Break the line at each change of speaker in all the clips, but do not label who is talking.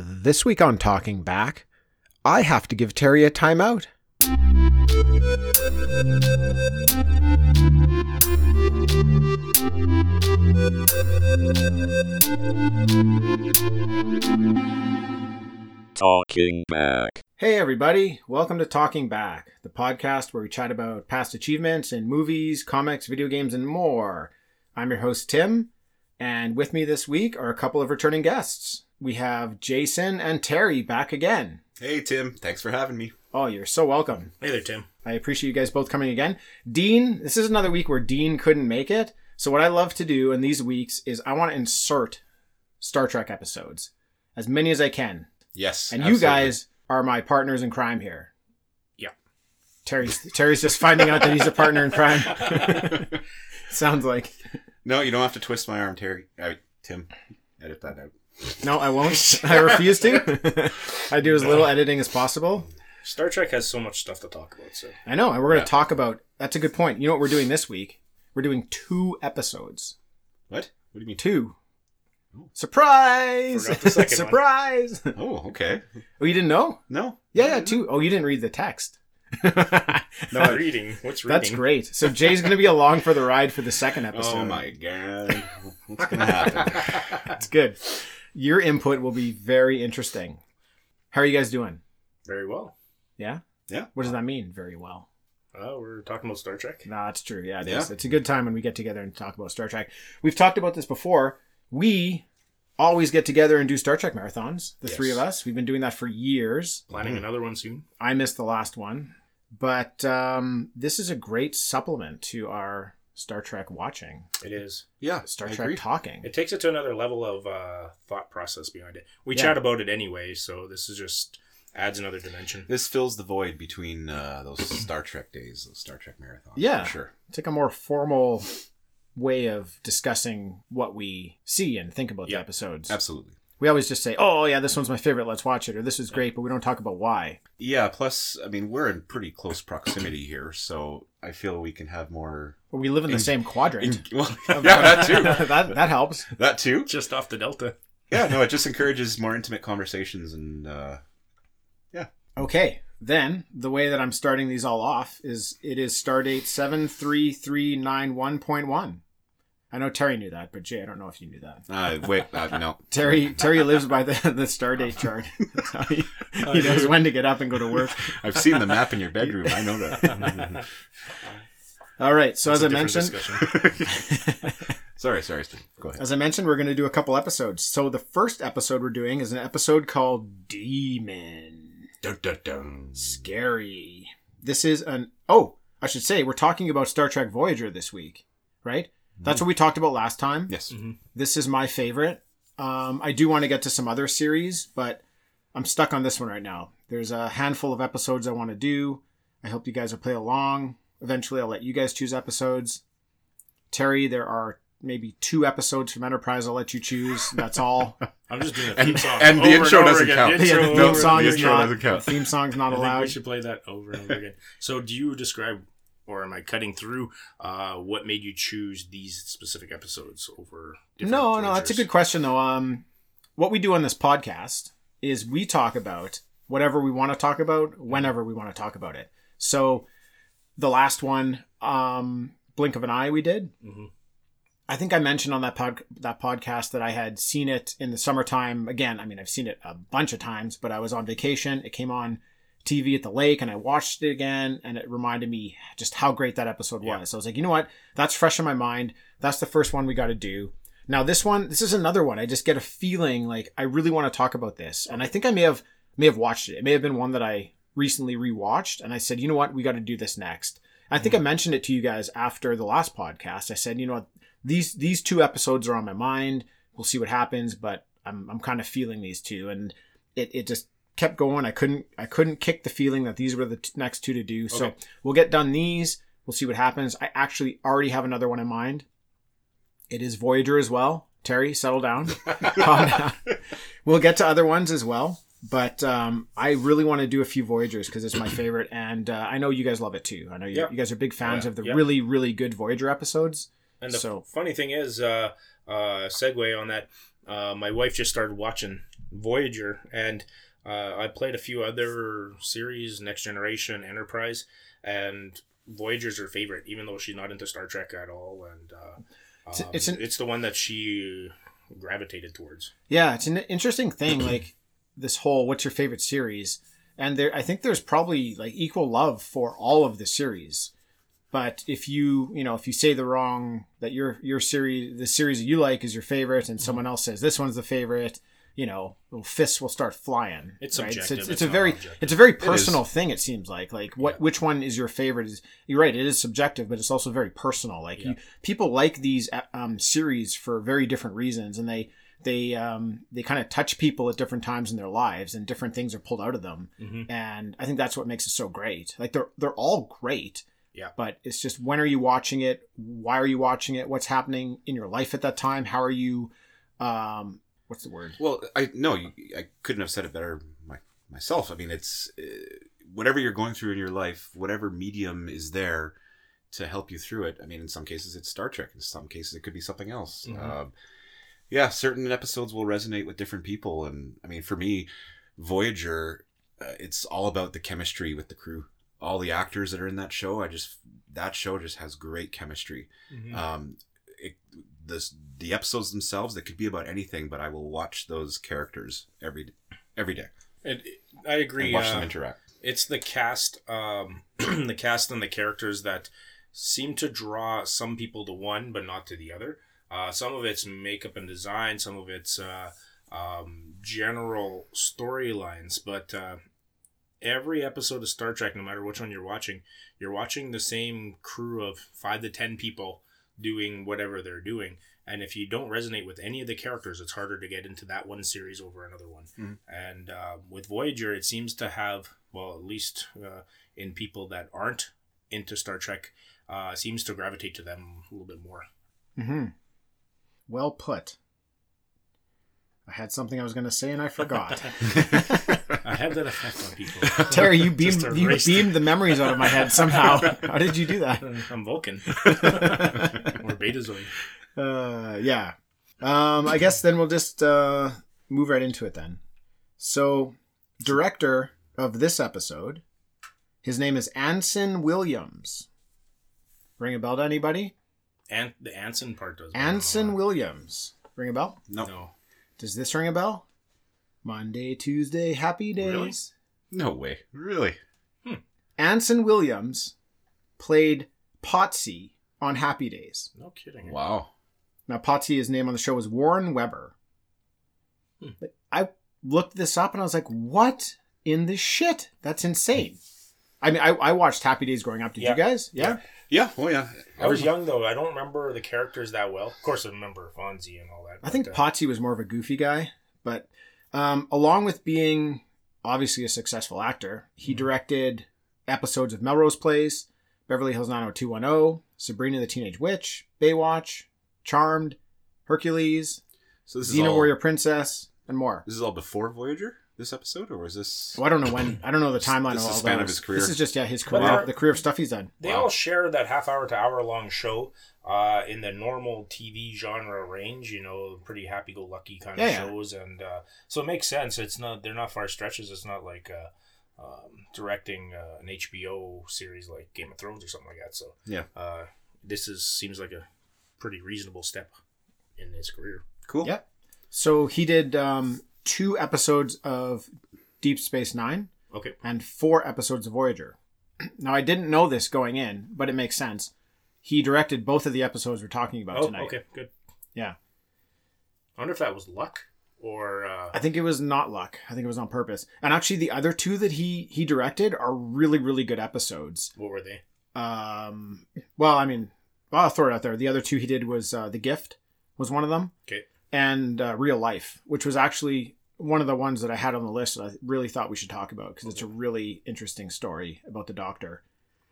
This week on Talking Back, I have to give Terry a timeout.
Talking back.
Hey, everybody, welcome to Talking Back, the podcast where we chat about past achievements in movies, comics, video games, and more. I'm your host, Tim, and with me this week are a couple of returning guests. We have Jason and Terry back again.
Hey Tim, thanks for having me.
Oh, you're so welcome.
Hey there, Tim.
I appreciate you guys both coming again. Dean, this is another week where Dean couldn't make it. So, what I love to do in these weeks is I want to insert Star Trek episodes, as many as I can.
Yes,
And you guys are my partners in crime here.
Yeah.
Terry's Terry's just finding out that he's a partner in crime. Sounds like.
No, you don't have to twist my arm, Terry. Uh, Tim, edit that out.
No, I won't. I refuse to. I do as little editing as possible.
Star Trek has so much stuff to talk about, so
I know, and we're going to
Yeah.
talk about. That's a good point. You know what we're doing this week? We're doing two episodes.
What? What do you mean?
Two. Oh. Surprise!
Forgot the second one.
Surprise!
Oh, okay.
Oh, you didn't know?
No.
Yeah, yeah, two. Oh, you didn't read the text. no,
no reading. What's reading?
that's great. So Jay's going to be along for the ride for the second oh episode.
Oh my god. What's gonna happen?
That's good. Your input will be very interesting. How are you guys doing?
Very well.
Yeah?
Yeah.
What does that mean? Very well.
Uh, we're talking about Star Trek.
No, it's true. Yeah, it is.
Yeah.
It's a good time when we get together and talk about Star Trek. We've talked about this before. We always get together and do Star Trek marathons, the
Yes.
three of us. We've been doing that for years.
Planning
Mm-hmm.
another one soon.
I missed the last one. But um, this is a great supplement to our Star Trek watching,
It is.
Yeah,
Star
I
Trek
agree.
talking.
It takes it to another level of uh, thought process behind it. We
Yeah.
chat about it anyway, so this is just adds another dimension.
This fills the void between uh, those Star Trek days, those Star Trek marathons.
Yeah.
for sure.
It's like a more formal way of discussing what we see and think about
Yeah.
the episodes.
Absolutely.
We always just say, "Oh yeah, this one's my favorite. Let's watch it," or "This is great," but we don't talk about why.
Yeah. Plus, I mean, we're in pretty close proximity here, so I feel we can have more.
But we live in the
In-
same quadrant.
well, yeah, that too.
that that helps.
That too.
Just off the Delta.
Yeah. No, it just encourages more intimate conversations and. uh yeah.
Okay, then the way that I'm starting these all off is it is stardate seven three three nine one point one. I know Terry knew that, but Jay, I don't know if you knew that.
Uh, wait, uh, no.
Terry Terry lives by the the stardate chart. He, he knows when to get up and go to work.
I've seen the map in your bedroom. I know that.
All right, so
It's
as I mentioned,
sorry, sorry, Steve. Go ahead.
As I mentioned, we're going to do a couple episodes. So the first episode we're doing is an episode called Demon.
Dun, dun, dun.
Scary. This is an oh, I should say we're talking about Star Trek Voyager this week, right? That's what we talked about last time.
Yes.
This is my favorite. Um, I do want to get to some other series, but I'm stuck on this one right now. There's a handful of episodes I want to do. I hope you guys will play along. Eventually, I'll let you guys choose episodes. Terry, there are maybe two episodes from Enterprise I'll let you choose. That's all.
I'm just doing a
And-
theme song.
and the
over
intro
over
doesn't
again.
count.
The
Yeah,
intro
the theme
and
song
the
is not.
doesn't count.
The theme song's not
I think
allowed.
we should play that over and over again. So, do you describe, or am I cutting through, uh, what made you choose these specific episodes over? different
No, no, that's a good question though. Um, what we do on this podcast is we talk about whatever we want to talk about whenever we want to talk about it. So, the last one, um, blink of an eye, we did.
Mhm.
I think I mentioned on that pod that podcast that I had seen it in the summertime. Again, I mean, I've seen it a bunch of times, but I was on vacation. It came on TV at the lake, and I watched it again, and it reminded me just how great that episode
Yeah.
was. So I was like, you know what? That's fresh in my mind. That's the first one we got to do. Now this one, this is another one. I just get a feeling like I really want to talk about this, and I think I may have may have watched it. It may have been one that I recently rewatched, and I said, you know what? We got to do this next. I think I mm-hmm. mentioned it to you guys after the last podcast. I said, you know what? These these two episodes are on my mind. We'll see what happens, but I'm I'm kind of feeling these two, and it it just kept going. I couldn't I couldn't kick the feeling that these were the t- next two to do. So
Okay.
we'll get done these. We'll see what happens. I actually already have another one in mind. It is Voyager as well. Terry, settle down. Down. We'll get to other ones as well. But um, I really want to do a few Voyagers because it's my favorite, and uh, I know you guys love it too. I know you,
Yeah.
you guys are big fans
yeah.
of the
Yeah.
really, really good Voyager episodes.
And the
So-
funny thing is, uh, uh, segue on that, uh, my wife just started watching Voyager, and uh, I played a few other series, Next Generation, Enterprise, and Voyager's her favorite, even though she's not into Star Trek at all. And uh,
It's-
um,
it's
it's, the one that she gravitated towards.
Yeah, it's an interesting thing. Like this whole "What's your favorite series?" and there, I think there's probably like equal love for all of the series. But if you, you know, if you say the wrong that your your series, the series that you like is your favorite, and someone else says this one's the favorite, you know, fists will start flying.
It's
So
subjective,
it's,
it's
a very,
objective.
it's a very
is.
personal thing. It seems like, like what,
Yeah.
which one is your favorite? Is you're right. It is subjective, but it's also very personal. Like you, people like these um, series for very different reasons, and they they um, they kind of touch people at different times in their lives, and different things are pulled out of them.
Mm-hmm.
And I think that's what makes it so great. Like they're they're all great.
Yeah.
But it's just when are you watching it? Why are you watching it? What's happening in your life at that time? How are you? Um, what's the word?
Well, I no, you- I couldn't have said it better my, myself. I mean, it's uh, whatever you're going through in your life, whatever medium is there to help you through it. I mean, in some cases it's Star Trek. In some cases it could be something else.
Mhm.
Um, yeah, certain episodes will resonate with different people, and I mean, for me, Voyager, uh, it's all about the chemistry with the crew. All the actors that are in that show, I just that show just has great chemistry
Mm-hmm.
um it, this the episodes themselves they could be about anything but i will watch those characters every every day
It, I agree.
and watch
uh,
them interact
it's the cast um the cast and the characters that seem to draw some people to one but not to the other uh some of it's makeup and design some of it's uh um general storylines but uh every episode of star trek no matter which one you're watching you're watching the same crew of five to ten people doing whatever they're doing and if you don't resonate with any of the characters it's harder to get into that one series over another one
Mhm.
and uh, with voyager it seems to have well at least uh, in people that aren't into star trek uh, seems to gravitate to them a little bit more
Mm-hmm. Well put. I had something I was going to say and I forgot.
i have that effect on people
Terry, you beamed you beamed the memories out of my head somehow. How did you do that?
i'm vulcan or betazoid
Uh, yeah. Um, I guess then we'll just uh, move right into it then. So, director of this episode, his name is Anson Williams. Ring a bell to anybody?
and the anson part does
Anson Williams. Ring a bell?
no
no
Does this ring a bell? Monday, Tuesday, happy days.
Really?
no way really
Anson Williams played Potsie on Happy Days.
no kidding
wow
Now, Potsie, his name on the show was Warren Weber.
Hmm.
But I looked this up and I was like, what in the shit? That's insane. I mean, I, I watched Happy Days growing up. Did
Yeah.
you guys? Yeah.
yeah oh yeah
I was young though. I don't remember the characters that well. Of course, I remember Fonzie and all that.
I think
but, uh,
Potsie was more of a goofy guy. But um, along with being obviously a successful actor, he
Mhm.
directed episodes of Melrose Place, Beverly Hills 90210, Sabrina the Teenage Witch, Baywatch, Charmed, Hercules,
so this is
Xena
all
Warrior Princess, and more.
this is all before voyager this episode or was this
Well, I don't know when. I don't know the timeline
This
of
is
all
the span of his career.
This is just yeah his career,
they're-
the career of stuff he's done.
they
Wow.
all share that half hour to hour long show uh, in the normal TV genre range. You know, pretty happy go lucky kind of
Yeah, yeah.
shows, and uh, so it makes sense. It's not they're not far stretches. It's not like uh, um, directing uh, an HBO series like Game of Thrones or something like that. So
Yeah.
uh, this is seems like a pretty reasonable step in his career.
cool
Yeah. So he did um, two episodes of Deep Space Nine
Okay,
and four episodes of Voyager. Now I didn't know this going in, but it makes sense. He directed both of the episodes we're talking about
oh,
tonight.
okay, good.
Yeah.
I wonder if that was luck or uh,
I think it was not luck. I think it was on purpose. And actually, the other two that he he directed are really really good episodes.
what were they?
Um, well, I mean, well, I'll throw it out there. The other two he did was uh, The Gift was one of them.
Okay.
and uh, Real Life, which was actually one of the ones that I had on the list that I really thought we should talk about because it's a really interesting story about the Doctor.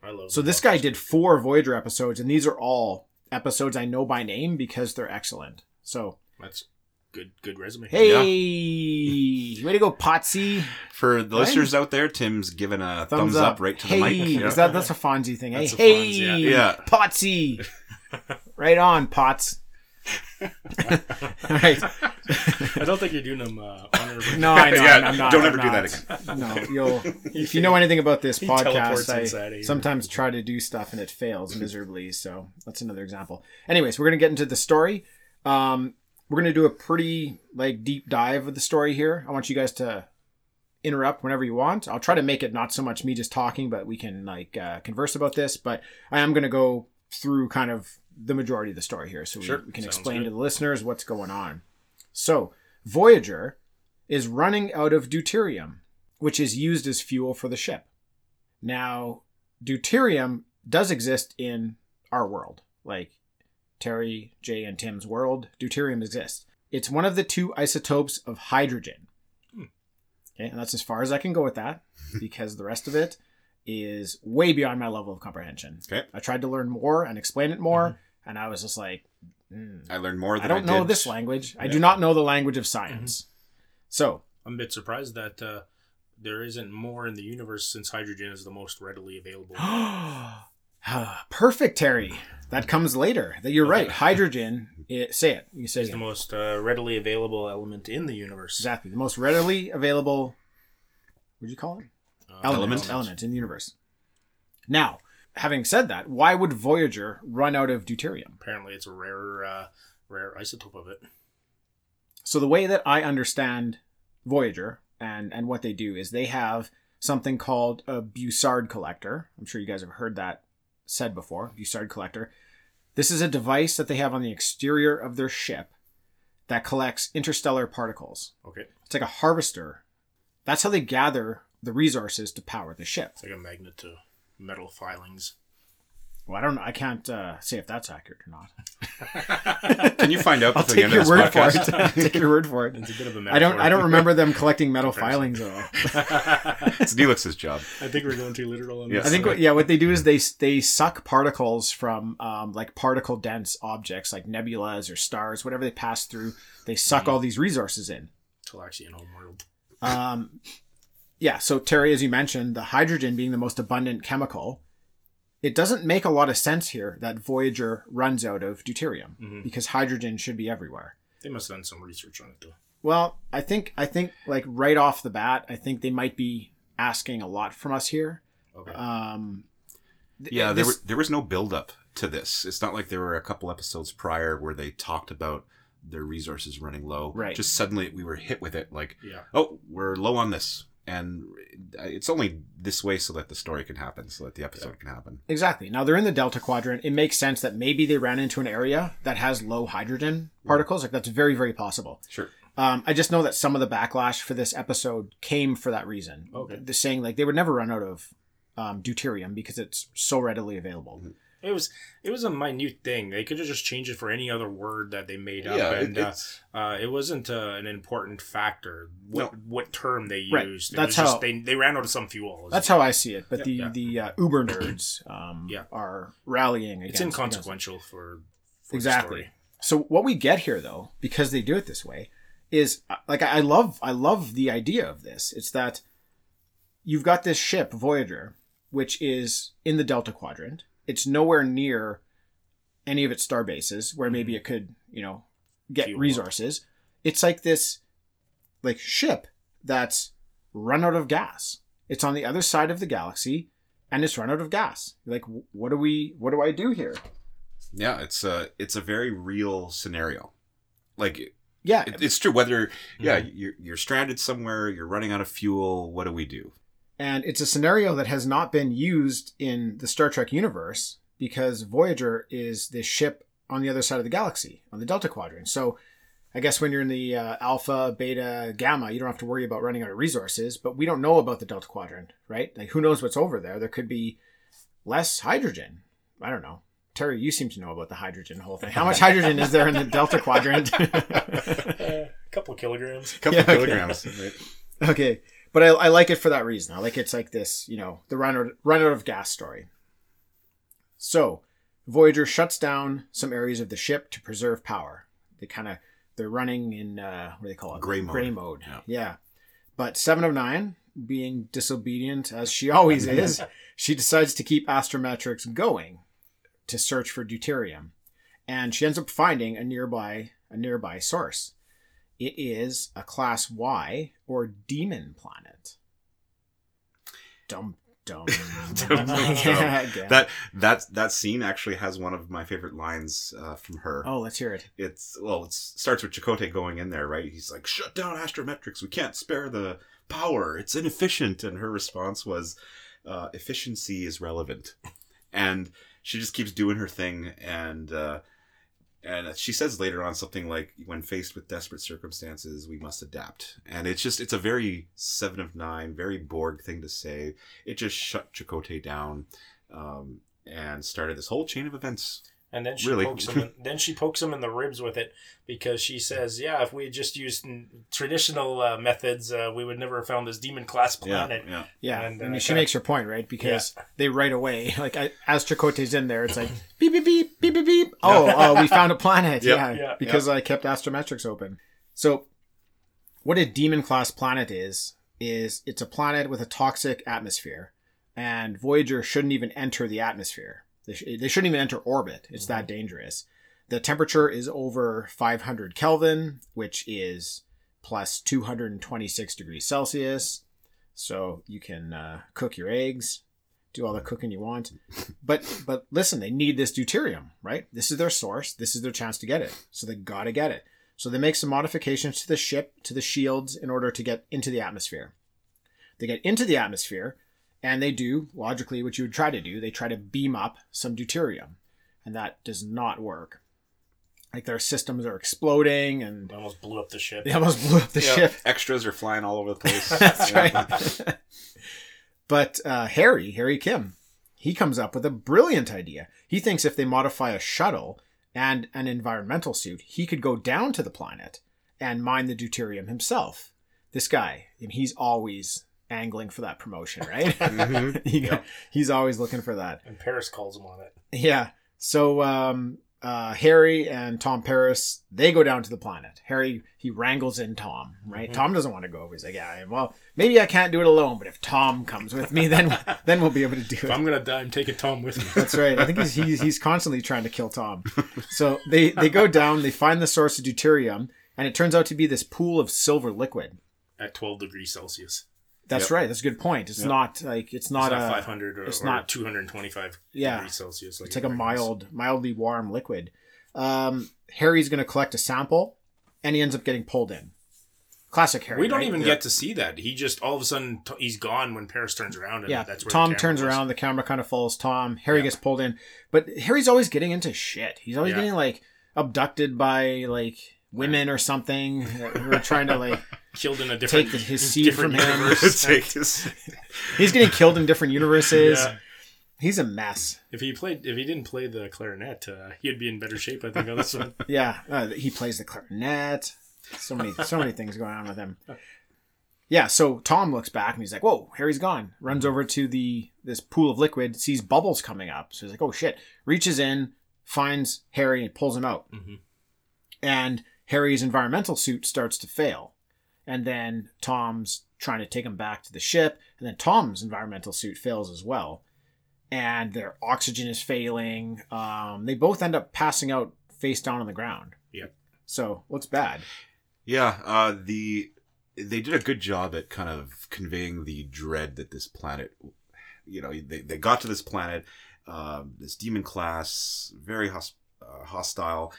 I love.
So this guy did four Voyager episodes, and these are all episodes I know by name because they're excellent. So
That's good. Good resume.
hey, way to go, Potsie!
for the
Right?
listeners out there tim's given a thumbs, up. right to
hey,
the mic Yeah.
is that that's a Fonzie thing?
That's
hey,
a
hey,
Fonzie,
yeah. Yeah.
Potsie, right on, Pots. All right.
I don't think you're doing them uh, honor.
No, I know.
Yeah,
I'm not.
don't
I'm
ever do that again.
No, you'll. If you know anything about this
He
podcast, I
you.
sometimes try to do stuff and it fails miserably. So that's another example. Anyways, we're gonna get into the story. Um, we're gonna do a pretty like deep dive of the story here. I want you guys to interrupt whenever you want. I'll try to make it not so much me just talking, but we can like uh, converse about this. But I am gonna go through kind of the majority of the story here, so we,
Sure,
we can
sounds
explain
good.
to the listeners what's going on. So Voyager is running out of deuterium, which is used as fuel for the ship. Now, deuterium does exist in our world, like Terry, Jay, and Tim's world. Deuterium exists. It's one of the two isotopes of hydrogen.
Hmm.
Okay, and that's as far as I can go with that, because the rest of it is way beyond my level of comprehension.
Okay.
I tried to learn more and explain it more, and I was just like, mm,
I learned more than
I don't know
did.
this language. I do not know the language of science. So,
I'm a bit surprised that uh, there isn't more in the universe since hydrogen is the most readily available.
perfect, Terry. That comes later. That you're right. Hydrogen. It, say it. You say
is
it.
the most uh, readily available element in the universe.
exactly the most readily available. What'd you call it?
Uh,
Element. Element in the universe. Now, having said that, why would Voyager run out of deuterium?
Apparently, it's a rare, uh, rare isotope of it.
So the way that I understand Voyager and and what they do is they have something called a Bussard collector. I'm sure you guys have heard that said before. Bussard collector. This is a device that they have on the exterior of their ship that collects interstellar particles.
Okay,
It's like a harvester. That's how they gather the resources to power the ship.
it's like a magnet to metal filings.
Well, I don't. I can't uh, say if that's accurate or not.
Can you find out
I'll
the
take
end
your
of this
word for it. I'll take your word for it.
It's a bit of a
I don't. I don't remember them collecting metal
Comparison.
filings though.
it's Neelix's job.
I think we're going too literal on
Yes.
this.
I think what, yeah, what they do is they they suck particles from um, like particle dense objects like nebulas or stars, whatever they pass through. They suck
Mm-hmm.
all these resources in.
Talaxian homeworld.
Um, yeah. So Terry, as you mentioned, the hydrogen being the most abundant chemical, it doesn't make a lot of sense here that Voyager runs out of deuterium
Mhm.
because hydrogen should be everywhere.
They must have done some research on it though.
Well, I think I think like right off the bat, I think they might be asking a lot from us here.
Okay.
Um, th-
Yeah, there,
this-
were, there was no build up to this. It's not like there were a couple episodes prior where they talked about their resources running low.
Right.
Just suddenly we were hit with it like,
yeah.
oh, we're low on this. And it's only this way so that the story can happen, so that the episode can happen.
Exactly. Now they're in the Delta Quadrant. It makes sense that maybe they ran into an area that has low hydrogen particles. Like that's very, very possible.
Sure.
Um, I just know that some of the backlash for this episode came for that reason.
Okay.
They're saying like they would never run out of um, deuterium because it's so readily available.
It was it was a minute thing. They could have just changed it for any other word that they made up,
Yeah, it-
and uh,
it's,
uh, it wasn't uh, an important factor. What
No.
what term they
Right.
used? It
That's
was just
how-
they they ran out of some fuel.
That's how I see it. But the
Yeah.
the uh, Uber nerds um,
Yeah.
are rallying.
it's
against-
inconsequential for, for the
exactly
story.
so what we get here though because they do it this way is uh, like i love i love the idea of this it's that you've got this ship voyager which is in the delta quadrant it's nowhere near any of its star bases where maybe it could you know get
Fuel
resources it's like this like ship that's run out of gas it's on the other side of the galaxy and it's run out of gas like what do we what do i do here
yeah, it's a it's a very real scenario. Like
yeah
it, it's true. Whether yeah,
Mm-hmm.
you're you're stranded somewhere, you're running out of fuel. What do we do?
And it's a scenario that has not been used in the Star Trek universe because Voyager is this ship on the other side of the galaxy, on the Delta Quadrant. So I guess when you're in the uh, Alpha, Beta, Gamma, you don't have to worry about running out of resources, but we don't know about the Delta Quadrant, right? Like, who knows what's over there? There could be less hydrogen. I don't know. Terry, you seem to know about the hydrogen whole thing. How much hydrogen is there in the Delta Quadrant?
a couple of kilograms.
A couple
Yeah,
of
okay.
kilograms. right?
Okay, but I, I like it for that reason. I like it's like this, you know, the run out, run out of gas story. So, Voyager shuts down some areas of the ship to preserve power. They kind of they're running in uh, what do they call it?
Gray mode.
Gray mode.
Yeah.
yeah. But Seven of Nine, being disobedient as she always is, she decides to keep astrometrics going to search for deuterium. and she ends up finding a nearby a nearby source. It is a class Y or demon planet. Dum dum.
Dum, dum, dum.
Yeah.
That that that scene actually has one of my favorite lines uh, from her.
oh, let's hear it.
It's well, it starts with Chakotay going in there, right? He's like, "Shut down Astrometrics. We can't spare the power. It's inefficient." And her response was, uh, "Efficiency is relevant," and she just keeps doing her thing. And uh, and she says later on something like, "When faced with desperate circumstances, we must adapt." And it's just it's a very Seven of Nine, very Borg thing to say. It just shut Chakotay down. Um, and started this whole chain of events.
And then she
Really?
pokes him. In, then she pokes him in the ribs with it because she says, "Yeah, if we had just used traditional uh, methods, uh, we would never have found this demon class planet."
yeah.
Yeah,
And,
and,
uh,
she
kinda-
makes her point, right? Because they right away, like I, as Chakotay's in there, it's like beep beep beep beep beep beep. Oh, uh, we found a planet.
Yep.
Yeah,
Yeah.
because I kept astrometrics open. So, what a demon class planet is is it's a planet with a toxic atmosphere, and Voyager shouldn't even enter the atmosphere. They, sh- they shouldn't even enter orbit. It's that dangerous. The temperature is over 500 Kelvin, which is plus 226 degrees Celsius. So you can uh, cook your eggs, do all the cooking you want. But but listen, they need this deuterium, right? This is their source. This is their chance to get it. So they got to get it. So they make some modifications to the ship, to the shields, in order to get into the atmosphere. They get into the atmosphere, and they do logically what you would try to do. They try to beam up some deuterium, and that does not work. Like their systems are exploding, and
They almost blew up the ship.
they almost blew up the
Yeah,
ship.
Extras are flying all over the place.
That's right. but uh, Harry, Harry Kim, he comes up with a brilliant idea. He thinks if they modify a shuttle and an environmental suit, he could go down to the planet and mine the deuterium himself. This guy, and he's always angling for that promotion, right?
Mhm.
He-
Yep.
He's always looking for that.
And Paris calls him on it.
Yeah. So um, uh, Harry and Tom Paris they go down to the planet. Harry he wrangles in Tom. Right.
Mhm.
Tom doesn't want to go. He's like, yeah, well, maybe I can't do it alone, but if Tom comes with me, then then we'll be able to do
If
it.
I'm gonna die, I'm taking Tom with me.
That's right. I think he's, he's he's constantly trying to kill Tom. So they they go down. They find the source of deuterium, and it turns out to be this pool of silver liquid.
At 12 degrees Celsius.
That's
Yep.
right. That's a good point. It's
Yep.
not like it's not,
it's not
a
500 or,
it's
or
not-
225
Yeah.
degrees Celsius.
Like It's like a
it is.
mild, mildly warm liquid. Um, Harry's going to collect a sample, and he ends up getting pulled in. Classic Harry.
We don't
right?
even
Yeah.
get to see that. He just all of a sudden t- he's gone when Paris turns around. And
Yeah,
that's where
Tom turns
was.
around. The camera kind of follows Tom. Harry
Yeah.
gets pulled in, but Harry's always getting into shit. He's always
Yeah.
getting like abducted by like women or something who are trying to like.
killed in a different
Take his seed from
different
him.
Take this.
He's getting killed in different universes.
Yeah.
He's a mess.
If he played, if he didn't play the clarinet, uh, he'd be in better shape. I think on this one.
Yeah, uh, he plays the clarinet. So many, so many things going on with him. Yeah, so Tom looks back and he's like, "Whoa, Harry's gone." Runs over to the this pool of liquid, sees bubbles coming up. So he's like, "Oh shit!" Reaches in, finds Harry, and pulls him out.
Mhm.
And Harry's environmental suit starts to fail, and then Tom's trying to take him back to the ship, and then Tom's environmental suit fails as well, and their oxygen is failing. Um, they both end up passing out face down on the ground.
Yep.
So looks bad.
Yeah, uh, the they did a good job at kind of conveying the dread that this planet, you know, they, they got to this planet, um, this demon class, very hos- uh, hostile,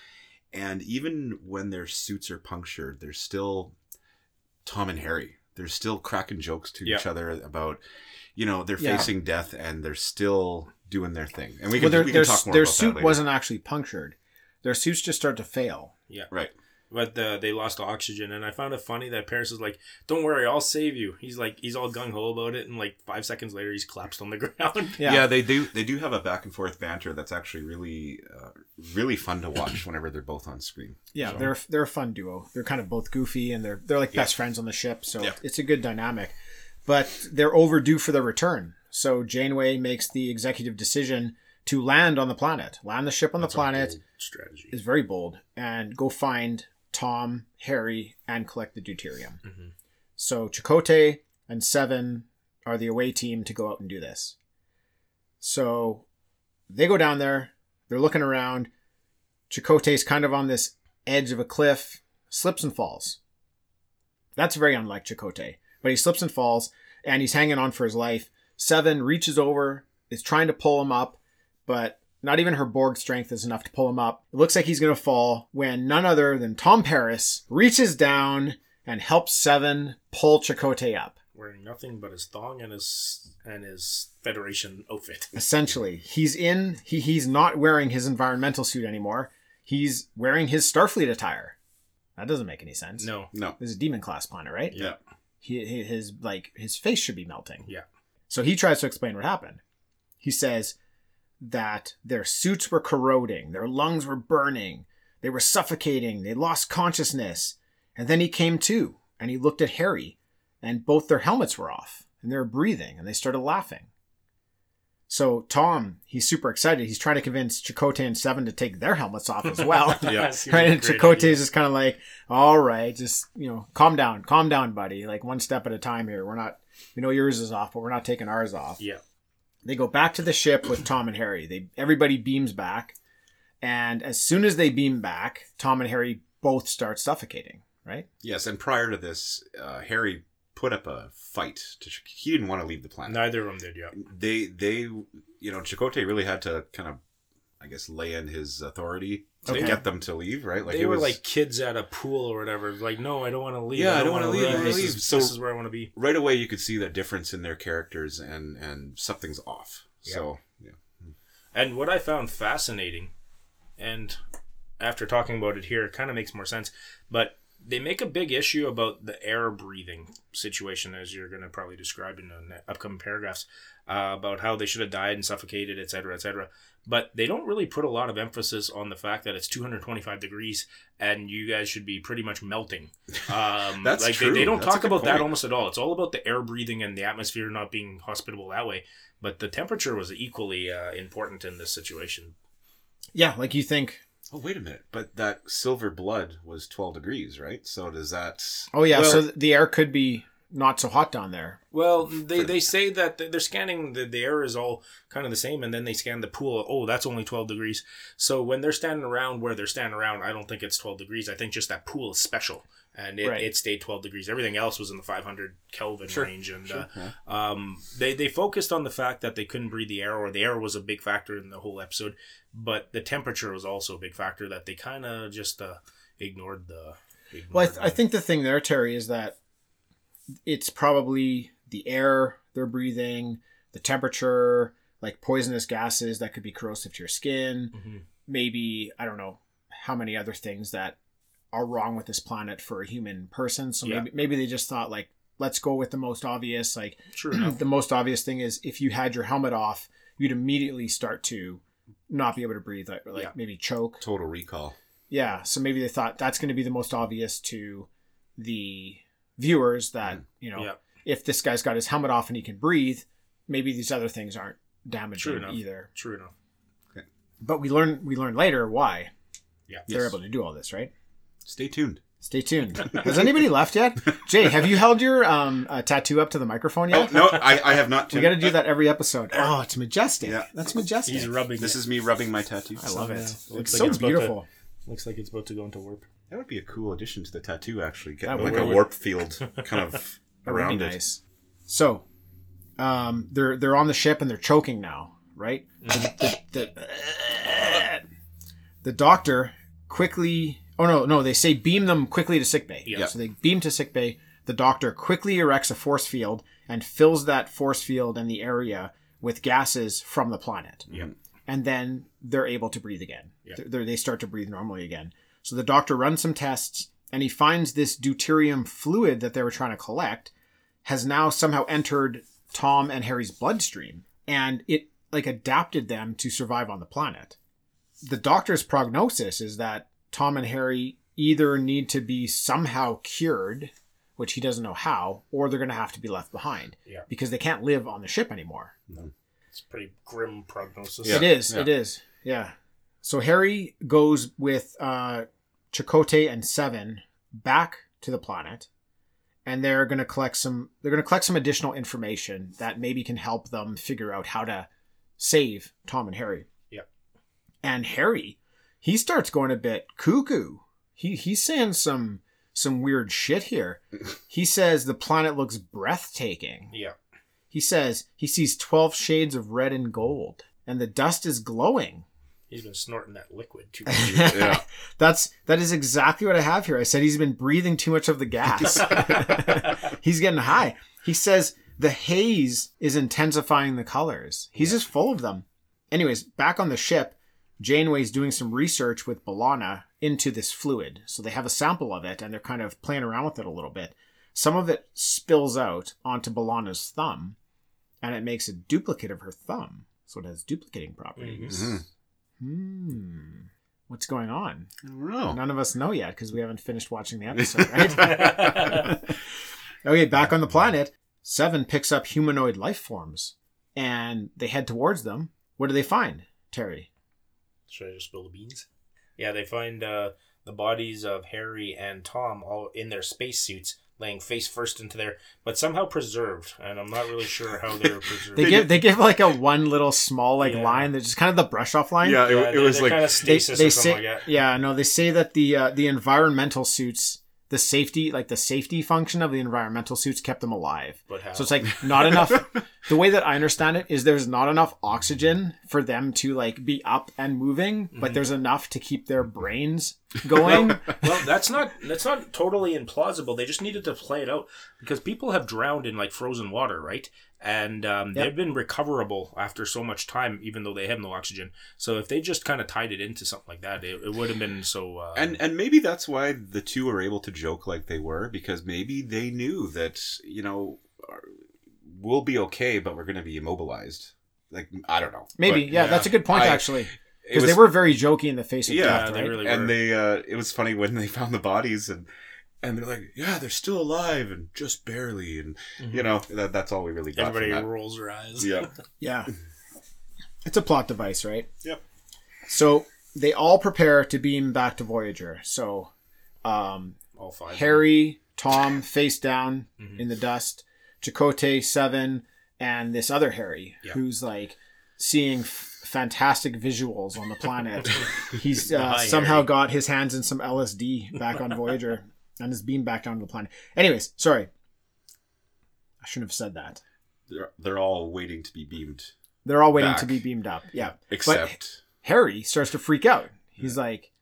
and even when their suits are punctured, they're still Tom and Harry. They're still cracking jokes to each other about, you know, they're
Yeah.
facing death and they're still doing their thing. And we
well,
can,
their,
we
their,
can talk more
their
about that
suit
later.
wasn't actually punctured. Their suits just start to fail. Yeah.
Right.
But uh, they lost oxygen, and I found it funny that Paris is like, "Don't worry, I'll save you." He's like, he's all gung ho about it, and like five seconds later, he's collapsed on the ground.
Yeah.
Yeah. they do. They do have a back and forth banter that's actually really, uh, really fun to watch whenever they're both on screen.
Yeah,
So-
they're they're a fun duo. They're kind of both goofy and they're they're like
Yeah.
best friends on the ship, so
Yeah.
it's a good dynamic. But they're overdue for their return. So Janeway makes the executive decision to land on the planet, land the ship on
That's
the
a
planet
bold strategy.
is very bold, and go find Tom, Harry, and collect the deuterium.
Mhm.
So Chakotay and Seven are the away team to go out and do this. So they go down there. They're looking around. Chakotay's kind of on this edge of a cliff, slips and falls. That's very unlike Chakotay. But he slips and falls, and he's hanging on for his life. Seven reaches over, is trying to pull him up, but not even her Borg strength is enough to pull him up. It looks like he's going to fall when none other than Tom Paris reaches down and helps Seven pull Chakotay up.
Wearing nothing but his thong and his and his Federation outfit.
Essentially, he's in. He he's not wearing his environmental suit anymore. He's wearing his Starfleet attire. That doesn't make any sense.
No.
No.
This is a demon class planet, right?
Yeah.
He, he- his like his face should be melting.
Yeah.
So he tries to explain what happened. He says that their suits were corroding, their lungs were burning, they were suffocating, they lost consciousness. And then he came to and he looked at Harry and both their helmets were off and they were breathing and they started laughing. So Tom, he's super excited. He's trying to convince Chakotay and Seven to take their helmets off as well.
Yeah.
Right? And
great
Chakotay
idea.
is just kind of like, all right, just, you know, calm down, calm down, buddy. Like one step at a time here. We're not, we know yours is off, but we're not taking ours off.
Yeah.
They go back to the ship with Tom and Harry. They everybody beams back, and as soon as they beam back, Tom and Harry both start suffocating. Right?
Yes, and prior to this, uh, Harry put up a fight. To, he didn't want to leave the planet.
Neither of them did, yeah.
They, they, you know, Chakotay really had to kind of, I guess, lay in his authority to
Okay.
get them to leave. Right?
Like
they
were
was-
like kids at a pool or whatever. Like, no, I don't want to leave.
Yeah, I don't wanna
wanna
leave, I
This,
wanna
is.
So-
this is where I want to be.
right away. You could see that difference in their characters, and and something's off. So yeah,
And what I found fascinating, and after talking about it here, it kind of makes more sense. But they make a big issue about the air breathing situation, as you're going to probably describe in the upcoming paragraphs, uh, about how they should have died and suffocated, et cetera, et cetera. But they don't really put a lot of emphasis on the fact that it's 225 degrees and you guys should be pretty much melting. Um,
That's
like
true.
They, they don't
That's
talk
good
about that almost at all. It's all about the air breathing and the atmosphere not being hospitable that way. But the temperature was equally uh, important in this situation.
Yeah, like you think.
Oh wait a minute, but that silver blood was twelve degrees, right? So does that?
Oh yeah,
Well-
so the air could be not so hot down there.
Well, they, they say that they're scanning the, the air is all kind of the same, and then they scan the pool. Oh, that's only 12 degrees. So when they're standing around where they're standing around, I don't think it's 12 degrees. I think just that pool is special, and it,
Right.
it stayed 12 degrees. Everything else was in the 500 Kelvin
Sure,
range, and
sure,
uh,
yeah.
um, they they focused on the fact that they couldn't breathe the air, or the air was a big factor in the whole episode. But the temperature was also a big factor that they kind of just uh, ignored the. Ignored
Well, I, th- I think the thing there, Terry, is that it's probably the air they're breathing, the temperature, like poisonous gases that could be corrosive to your skin.
Mhm.
Maybe I don't know how many other things that are wrong with this planet for a human person. So
Yeah.
maybe maybe they just thought like, let's go with the most obvious. Like
True
the most obvious thing is if you had your helmet off, you'd immediately start to not be able to breathe, like, like
Yeah.
maybe choke.
Total recall.
Yeah, so maybe they thought that's going to be the most obvious to the viewers that, you know,
Yeah.
if this guy's got his helmet off and he can breathe, maybe these other things aren't damaging
True enough.
either.
True enough.
But we learn we learn later why
Yeah.
they're
Yes.
able to do all this, right?
Stay tuned.
Stay tuned. Has anybody left yet? Jay, have you held your um, uh, tattoo up to the microphone
Oh
yet?
no, I, I have not.
We got to do that every episode. Oh, it's majestic.
Yeah.
That's majestic.
He's rubbing.
This
it.
is me rubbing my tattoo.
I love it.
Yeah.
It's
Looks
so
like it's about to-
beautiful.
Looks like it's about to go into warp.
That would be a cool addition to the tattoo. Actually, get
That
like
would
a
be.
warp field kind of
That would
around
be
it.
nice. So, um, they're they're on the ship and they're choking now, right? The, the, the, the doctor quickly. Oh no, no! They say beam them quickly to sickbay.
Yeah.
So they beam to sickbay. The doctor quickly erects a force field and fills that force field and the area with gases from the planet.
Yeah.
And then they're able to breathe again.
Yeah.
They start to breathe normally again. So the doctor runs some tests and he finds this deuterium fluid that they were trying to collect has now somehow entered Tom and Harry's bloodstream and it like adapted them to survive on the planet. The doctor's prognosis is that Tom and Harry either need to be somehow cured, which he doesn't know how, or they're going to have to be left behind
Yeah.
because they can't live on the ship anymore.
It's a pretty grim prognosis.
Yeah.
It is.
yeah.
It is. Yeah. So Harry goes with uh, Chakotay and Seven back to the planet, and they're going to collect some. They're going to collect some additional information that maybe can help them figure out how to save Tom and Harry.
Yep.
And Harry he starts going a bit cuckoo. He he's saying some some weird shit here. He says the planet looks breathtaking.
Yeah.
He says he sees 12 shades of red and gold and the dust is glowing.
He's been snorting that liquid too. much.
Yeah.
That's that is exactly what I have here. I said he's been breathing too much of the gas. he's getting high. He says the haze is intensifying the colors. He's just full of them. Anyways, back on the ship, Janeway's doing some research with B'Elanna into this fluid. So they have a sample of it and they're kind of playing around with it a little bit. Some of it spills out onto B'Elanna's thumb and it makes a duplicate of her thumb. So it has duplicating properties.
Mhm.
Hmm. What's going on?
I don't know.
None of us know yet because we haven't finished watching the episode, right? okay, back on the planet, Seven picks up humanoid life forms and they head towards them. What do they find, Terry?
Should I just spill the beans? Yeah, they find uh, the bodies of Harry and Tom all in their spacesuits, laying face first into there, but somehow preserved. And I'm not really sure how they were preserved.
They give they give like a one little small like
Yeah.
line that's just kind of the brush off line.
Yeah, it,
Yeah,
it
they're-
was
they're
like
kind of
they,
stasis
they
or
say
something like
yeah no they say that the uh, the environmental suits the safety like the safety function of the environmental suits kept them alive
But how?
so it's like not enough the way that i understand it is there's not enough oxygen for them to like be up and moving but there's enough to keep their brains going
well, that's not that's not totally implausible. They just needed to play it out because people have drowned in like frozen water, right? And um,
Yep.
they've been recoverable after so much time, even though they have no oxygen. So if they just kind of tied it into something like that, it, it would have been so. Uh,
and and maybe that's why the two were able to joke like they were because maybe they knew that you know we'll be okay, but we're going to be immobilized. Like I don't know.
maybe
But
yeah,
yeah,
that's a good point
I-
actually
it
because they were very jokey in the face of
Yeah,
death
they
right?
really were.
and they uh it was funny when they found the bodies and and they're like yeah they're still alive and just barely and you know that, that's all we really got
everybody
from that.
rolls their eyes.
yeah
Yeah. It's a plot device, right?
Yep.
So they all prepare to beam back to Voyager. So um,
all five.
Harry, Tom face down
Mhm.
in the dust, Chakotay, Seven, and this other Harry
Yeah.
who's like seeing f- fantastic visuals on the planet. He's uh, somehow got his hands in some LSD back on Voyager and is beamed back down to the planet. Anyways, sorry. I shouldn't have said that.
they're, they're all waiting to be beamed
They're all waiting
Back.
to be beamed up. Yeah.
except
Harry starts to freak out. He's like,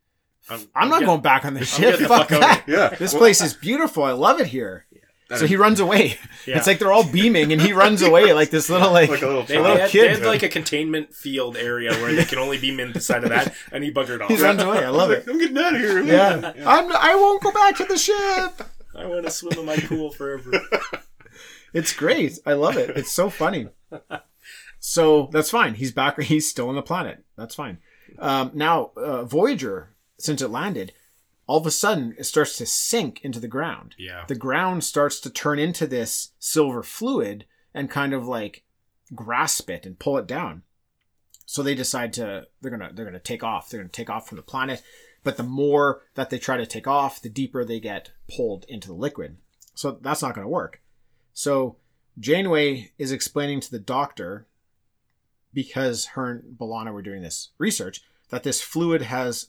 I'm,
I'm,
I'm
not
get-
going back on the ship.
the
Fuck
fuck out
that.
yeah
This
well,
place is beautiful. I love it here.
That
So
is-
he runs away.
Yeah.
It's like they're all beaming and he runs away like this little like,
like a little
They,
a
they
little
had,
kid.
they had like a containment field area where they can only beam inside of that, and he buggered off.
he runs away. I love it.
I'm getting out of here
Yeah. I'm I won't go back to the ship.
I want to swim in my pool forever.
It's great. I love it. It's so funny. So that's fine. He's back. He's still on the planet. That's fine. Um, now, uh, Voyager, since it landed, all of a sudden it starts to sink into the ground.
Yeah.
The ground starts to turn into this silver fluid and kind of like grasp it and pull it down. So they decide to they're gonna they're gonna take off. They're gonna take off from the planet. But the more that they try to take off, the deeper they get pulled into the liquid. So that's not gonna work. So Janeway is explaining to the doctor, because her and B'Elanna were doing this research, that this fluid has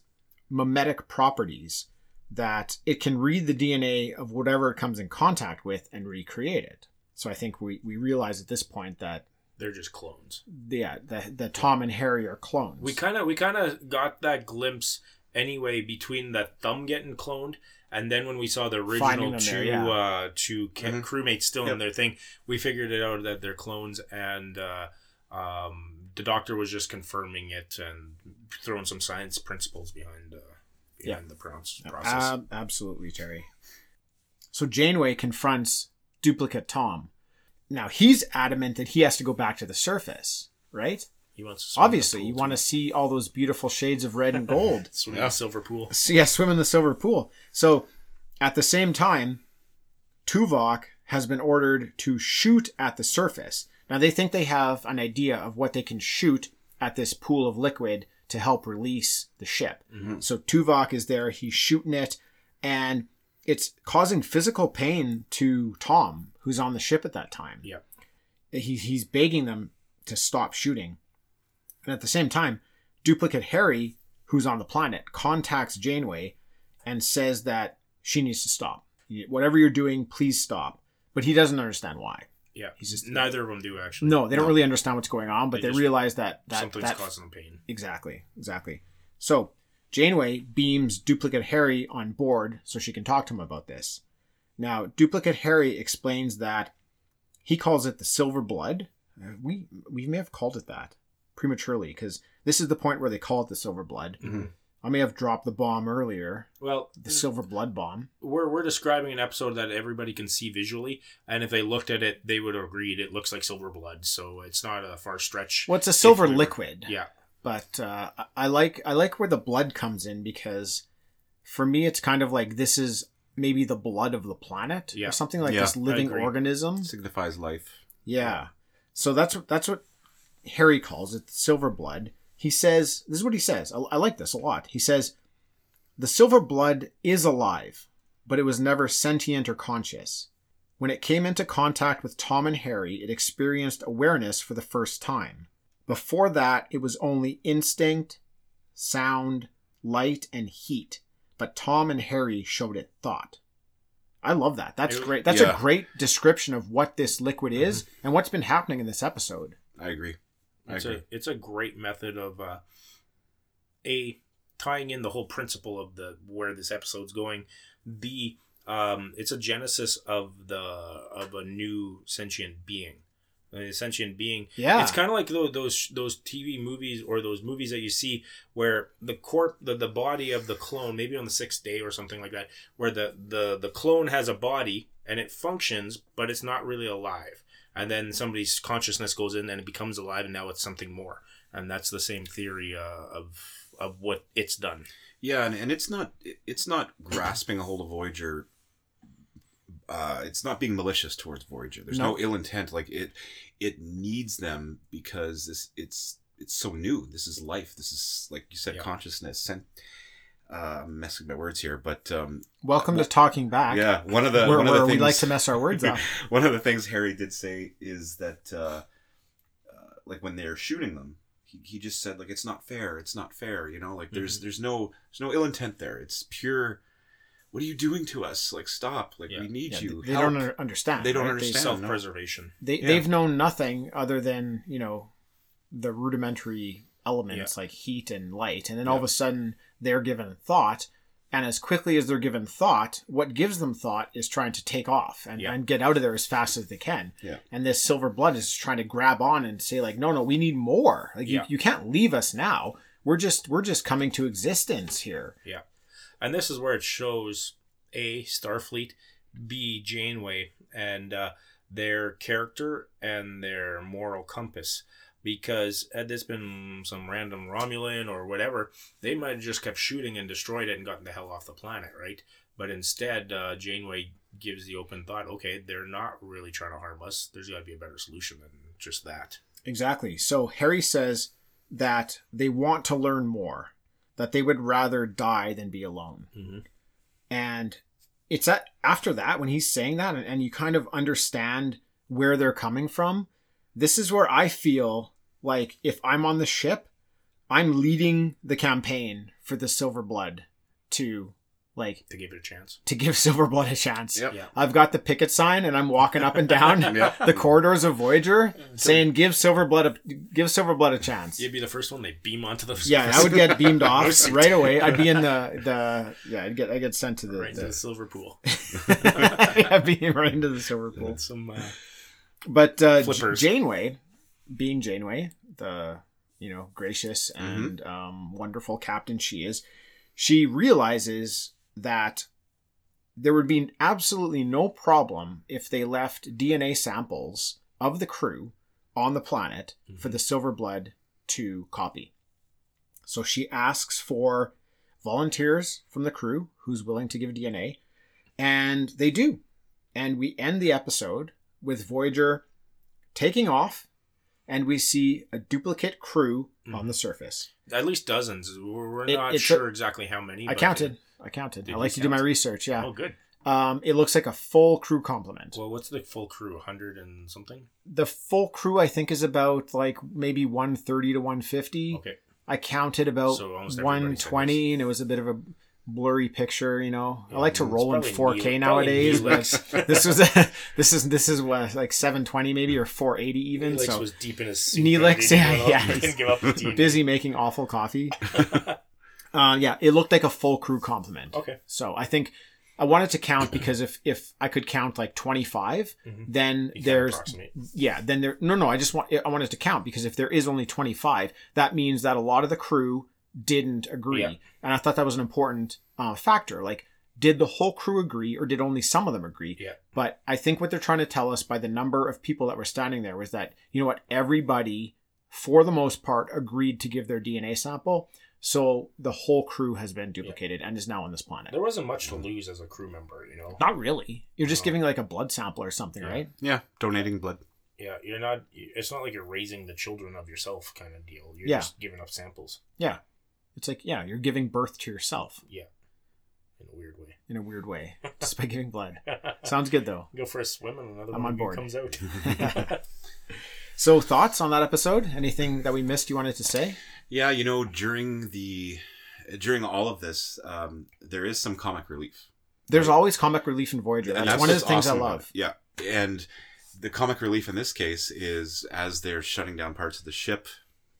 mimetic properties that it can read the DNA of whatever it comes in contact with and recreate it. So I think we, we realize at this point that
They're just clones.
yeah, that, that Tom and Harry are clones.
We kind of we kind of got that glimpse anyway between that thumb getting cloned and then when we saw the original two
there, yeah.
uh two ca-
Mhm.
crewmates still in their thing, we figured it out that they're clones and uh, um, the doctor was just confirming it and throwing some science principles behind uh, behind the process.
Ab- absolutely, Terry. So Janeway confronts duplicate Tom. Now he's adamant that he has to go back to the surface, right?
he wants to swim
Obviously, you
too.
want to see all those beautiful shades of red and gold.
swim in
Yeah.
the silver pool.
So, yeah, swim in the silver pool. So at the same time, Tuvok has been ordered to shoot at the surface. Now they think they have an idea of what they can shoot at this pool of liquid to help release the ship.
Mhm.
So Tuvok is there, he's shooting it, and it's causing physical pain to Tom, who's on the ship at that time.
Yeah.
He, he's begging them to stop shooting. And at the same time, duplicate Harry who's on the planet, contacts Janeway and says that she needs to stop. Whatever you're doing, please stop. But he doesn't understand why.
Yeah,
He's just-
neither of them do actually.
No, they don't
No.
really understand what's going on, but
They
they, realize that that,
something's
that
causing them pain.
Exactly, exactly. So Janeway beams Duplicate Harry on board so she can talk to him about this. Now, Duplicate Harry explains that he calls it the Silver Blood. Uh, We we may have called it that prematurely because this is the point where they call it the Silver Blood.
Mhm.
I may have dropped the bomb earlier,
Well,
the Silver Blood bomb.
we're we're describing an episode that everybody can see visually, and if they looked at it, they would have agreed it looks like silver blood. So it's not a far stretch.
Well, it's a silver
we were-
liquid.
Yeah,
but uh, I- I like I like where the blood comes in because for me it's kind of like this is maybe the blood of the planet
Yeah.
or something like
Yeah,
this living
agree.
organism.
signifies life.
Yeah. So that's what that's what Harry calls it, silver blood. He says this is what he says. I, I like this a lot. He says the silver blood is alive, but it was never sentient or conscious. When it came into contact with Tom and Harry, it experienced awareness for the first time. Before that, it was only instinct, sound, light, and heat. But Tom and Harry showed it thought. I love that. That's great. That's
yeah.
a great description of what this liquid is mm-hmm. and what's been happening in this episode.
I agree.
It's a it's a great method of uh, a tying in the whole principle of the where this episode's going. The um, it's a genesis of the of a new sentient being. A sentient being
Yeah.
It's kind of like those, those those TV movies or those movies that you see where the corp the, the body of the clone maybe on the sixth day or something like that where the, the the clone has a body and it functions but it's not really alive and then somebody's consciousness goes in and it becomes alive and now it's something more and that's the same theory uh, of of what it's done
Yeah, and, and it's not it's not grasping a hold of Voyager. Uh, it's not being malicious towards Voyager. There's no.
No.
ill intent. Like it, it needs them because this it's it's so new. This is life. This is like you said,
Yeah.
consciousness. Sent, uh, I'm messing my words here, but um,
Welcome to Talking Back.
yeah, one of the
where,
one of
where
the
we like to mess our words up.
one of the things Harry did say is that, uh, uh, like when they're shooting them, he, he just said like it's not fair. It's not fair. You know, like there's
Mhm.
there's no there's no ill intent there. It's pure. What are you doing to us? Like stop. Like
Yeah.
we need
Yeah,
you.
they
Help.
don't understand.
They don't
right?
understand.
self preservation
They,
Yeah.
they've known nothing other than you know the rudimentary elements like heat and light, and then all of a sudden they're given thought, and as quickly as they're given thought, what gives them thought is trying to take off and,
Yeah.
and get out of there as fast as they can.
Yeah.
And this silver blood is trying to grab on and say like, no, no, we need more. Like
Yeah.
you, you can't leave us now. We're just we're just coming to existence here. Yeah.
And this is where it shows a Starfleet, B Janeway, and uh, their character and their moral compass. Because had this been some random Romulan or whatever, they might have just kept shooting and destroyed it and gotten the hell off the planet, right? But instead, uh, Janeway gives the open thought: okay, they're not really trying to harm us. There's got to be a better solution than just that.
Exactly. So Harry says that they want to learn more, that they would rather die than be alone.
Mm-hmm.
And it's at after that when he's saying that and, and you kind of understand where they're coming from. This is where I feel like if I'm on the ship, I'm leading the campaign for the Silver Blood to like
To give it a chance.
to give Silver Blood a chance.
Yep.
Yeah.
I've got the picket sign and I'm walking up and down
Yeah.
the corridors of Voyager saying give Silverblood a give Silverblood a chance.
You'd be the first one they beam onto the.
Yeah, I would get beamed off right away. I'd be in the the yeah, I'd get I get sent to the,
right into
the
the silver pool.
I'd right into the silver pool.
Some. Uh,
But uh, J-
Flippers.
Janeway, being Janeway, the you know gracious and um, wonderful captain she is, she realizes that there would be absolutely no problem if they left DNA samples of the crew on the planet for the Silver Blood to copy. So she asks for volunteers from the crew who's willing to give DNA, and they do. And we end the episode with Voyager taking off, and we see a duplicate crew on the surface.
At least dozens. We're, we're not sure exactly how many.
I counted. I counted. I like to do my research. Yeah.
Oh, good.
Um, it looks like a full crew complement.
Well, what's the full crew? 100 and something?
the full crew, I think, is about like maybe one thirty to one fifty.
Okay.
I counted about
So said
120, and it was a bit of a blurry picture. You know, I like to roll in 4K
Neelix- probably
nowadays, but this was a, this is this is what like 720 maybe or 480 even.
Neelix
so
was deep in his soup.
Neelix, yeah, yeah,
didn't give up the team.
busy making awful coffee. uh, yeah, it looked like a full crew complement.
Okay.
So I think I wanted to count because if if I could count like 25,
Mhm.
then
You
there's yeah, then there no no, I just want I wanted to count because if there is only 25, that means that a lot of the crew didn't agree.
Yeah.
And I thought that was an important uh, factor. Like did the whole crew agree or did only some of them agree?
Yeah.
But I think what they're trying to tell us by the number of people that were standing there was that you know what everybody for the most part agreed to give their DNA sample. So the whole crew has been duplicated and is now on this planet.
There wasn't much to lose as a crew member, you know.
Not really. You're just
No.
giving like a blood sample or something,
Yeah.
right?
Yeah, donating blood.
Yeah, you're not. It's not like you're raising the children of yourself, kind of deal. You're
Yeah.
just giving up samples.
Yeah. It's like, yeah, you're giving birth to yourself
Yeah, in a weird way.
in a weird way just by giving blood. Sounds good though.
Go for a swim and another
I'm
one
on board.
comes out.
So thoughts on that episode? Anything that we missed you wanted to say?
Yeah, you know, during the during all of this, um, there is some comic relief.
There's always comic relief in Voyager.
And
That's, one of the things
awesome
I love.
Yeah, and the comic relief in this case is as they're shutting down parts of the ship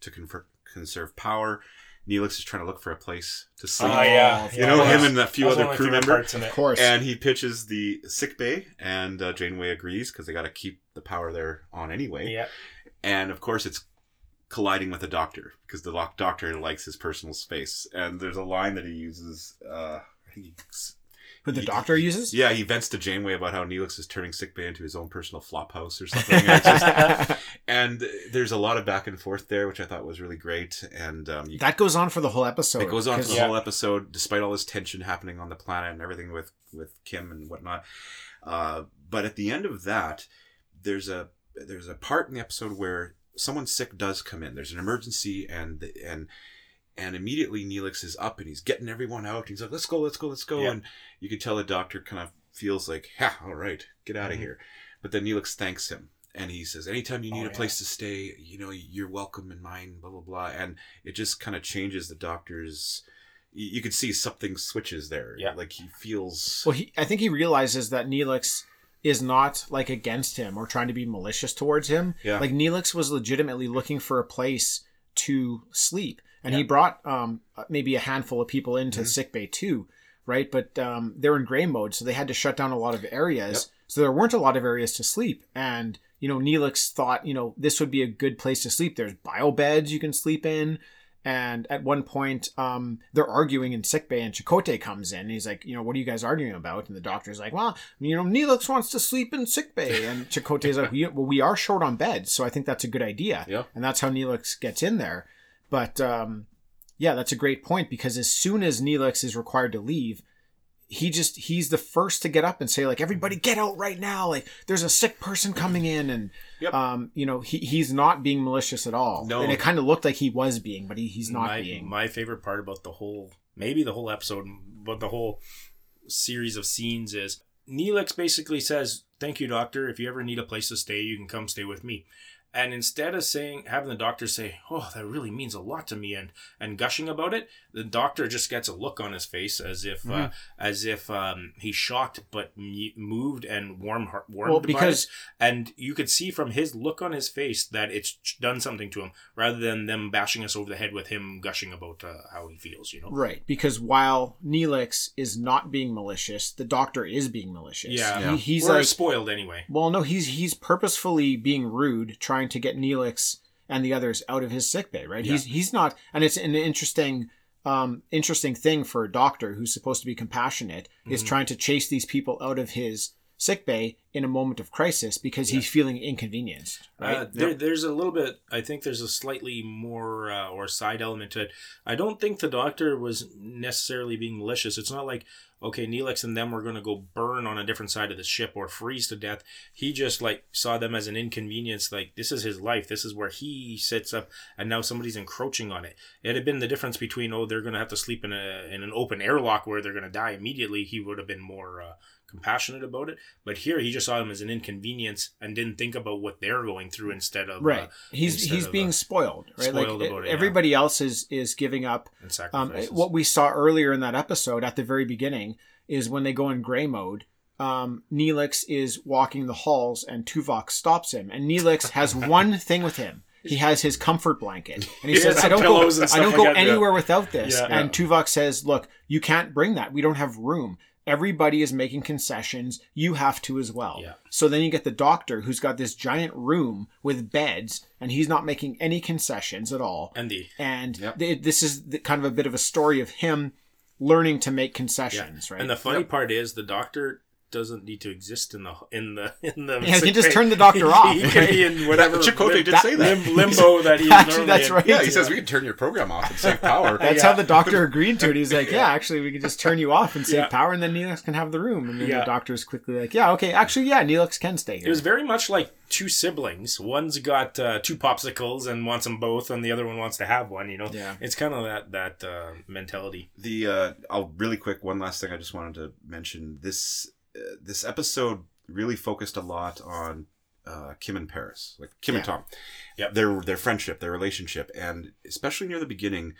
to confer- conserve power. Neelix is trying to look for a place to sleep.
Oh yeah,
You know, him and a few
That
other
one of my
crew
favorite
members.
parts in it.
Of course.
And he pitches the sick bay, and uh, Janeway agrees because they got to keep the power there on anyway.
Yeah,
And of course, it's colliding with the Doctor because the doc- Doctor likes his personal space. And there's a line that he uses. Uh, I think he,
Who the
he-
doctor uses?
yeah, he vents to Janeway about how Neelix is turning sickbay into his own personal flop house or something. And, just- and there's a lot of back and forth there, which I thought was really great. And um, you,
that goes on for the whole episode.
it goes on for the
Yeah.
whole episode, despite all this tension happening on the planet and everything with with Kim and whatnot. Uh, but at the end of that, there's a there's a part in the episode where someone sick does come in. There's an emergency, and and and immediately Neelix is up and he's getting everyone out. He's like, "Let's go, let's go, let's go!"
Yeah.
And you can tell the doctor kind of feels like, "Ha, all right, get out of
Mhm.
here." But then Neelix thanks him. And he says, anytime you need
Oh,
a
yeah.
place to stay, you know, you're welcome in mine, blah, blah, blah. And it just kind of changes the doctor's you, you could see something switches there
Yeah.
like he feels
Well, he, I think he realizes that Neelix is not like against him or trying to be malicious towards him.
Yeah.
Like Neelix was legitimately looking for a place to sleep, and he brought um, maybe a handful of people into
Mhm.
sickbay too, right? But um, they're in gray mode, so they had to shut down a lot of areas.
Yep.
So there weren't a lot of areas to sleep, and you know Neelix thought you know this would be a good place to sleep. There's bio beds you can sleep in. And at one point, um, they're arguing in sickbay, and Chakotay comes in. And he's like, you know, what are you guys arguing about? And the doctor's like, well, you know, Neelix wants to sleep in sickbay. And Chakotay's like, well, we are short on beds, so I think that's a good idea.
Yeah.
And that's how Neelix gets in there. But um, yeah, that's a great point because as soon as Neelix is required to leave, he just he's the first to get up and say like everybody get out right now like there's a sick person coming in and
Yep.
um you know he, he's not being malicious at all
No.
and it kind of looked like he was being but he, he's not
my,
being
My favorite part about the whole, maybe the whole episode, but the whole series of scenes is Neelix basically says, "Thank you, doctor. If you ever need a place to stay, you can come stay with me." And instead of saying, having the doctor say, "Oh, that really means a lot to me," and and gushing about it, the doctor just gets a look on his face as if, uh, as if um, he's shocked but m- moved and warm, heart- warmed
Well,
by
because-
it. and you could see from his look on his face that it's done something to him, rather than them bashing us over the head with him gushing about uh, how he feels. You know.
right because while Neelix is not being malicious the doctor is being malicious
Yeah.
Yeah.
He, he's
We're
like
spoiled anyway.
well no he's he's purposefully being rude trying to get Neelix and the others out of his sickbay right he's he's not and it's an interesting um interesting thing for a doctor who's supposed to be compassionate is
Mhm.
trying to chase these people out of his sickbay in a moment of crisis because he's feeling inconvenienced right
Uh, there, there's a little bit. I think there's a slightly more uh, or side element to it. I don't think the doctor was necessarily being malicious. It's not like okay, Neelix and them were going to go burn on a different side of the ship or freeze to death. He just like saw them as an inconvenience. Like this is his life. This is where he sits up, and now somebody's encroaching on it. It had been the difference between oh they're going to have to sleep in a in an open airlock where they're going to die immediately. He would have been more uh, compassionate about it. But here, he just saw them as an inconvenience and didn't think about what they're going through instead of
right
uh,
he's he's being
uh,
spoiled right
spoiled
like
about it, yeah.
everybody else is is giving up um, what we saw earlier in that episode at the very beginning is when they go in gray mode um, Neelix is walking the halls and Tuvok stops him and Neelix has one thing with him he has his comfort blanket and he,
He
says I don't go I don't go
yeah.
anywhere without this
Yeah.
and Tuvok says look you can't bring that we don't have room everybody is making concessions you have to as well
Yeah.
so then you get the doctor who's got this giant room with beds and he's not making any concessions at all
and the
and
Yep.
th- this is the, kind of a bit of a story of him learning to make concessions, right?
and the funny part is the doctor doesn't need to exist in the in the in the.
Yeah, he can just
bay.
turn the doctor
He-
off,
He, can be in whatever
Chakotay
lim-
did say that.
lim- limbo that he's
Actually,
normally
that's
in.
right.
Yeah, he says we can turn your program off and save power.
That's
Yeah.
how the doctor agreed to it. He's like, yeah, actually, we can just turn you off and save
Yeah.
power, and then Neelix can have the room. And then
Yeah.
the doctor's quickly like, yeah, okay, actually, yeah, Neelix can stay here.
It was very much like two siblings. One's got uh, two popsicles and wants them both, and the other one wants to have one. You know,
Yeah.
it's kind of that that uh, mentality.
the uh i'll really quick one last thing i just wanted to mention this this episode really focused a lot on uh kim and paris like kim and tom.
Yeah,
their their friendship their relationship and especially near the beginning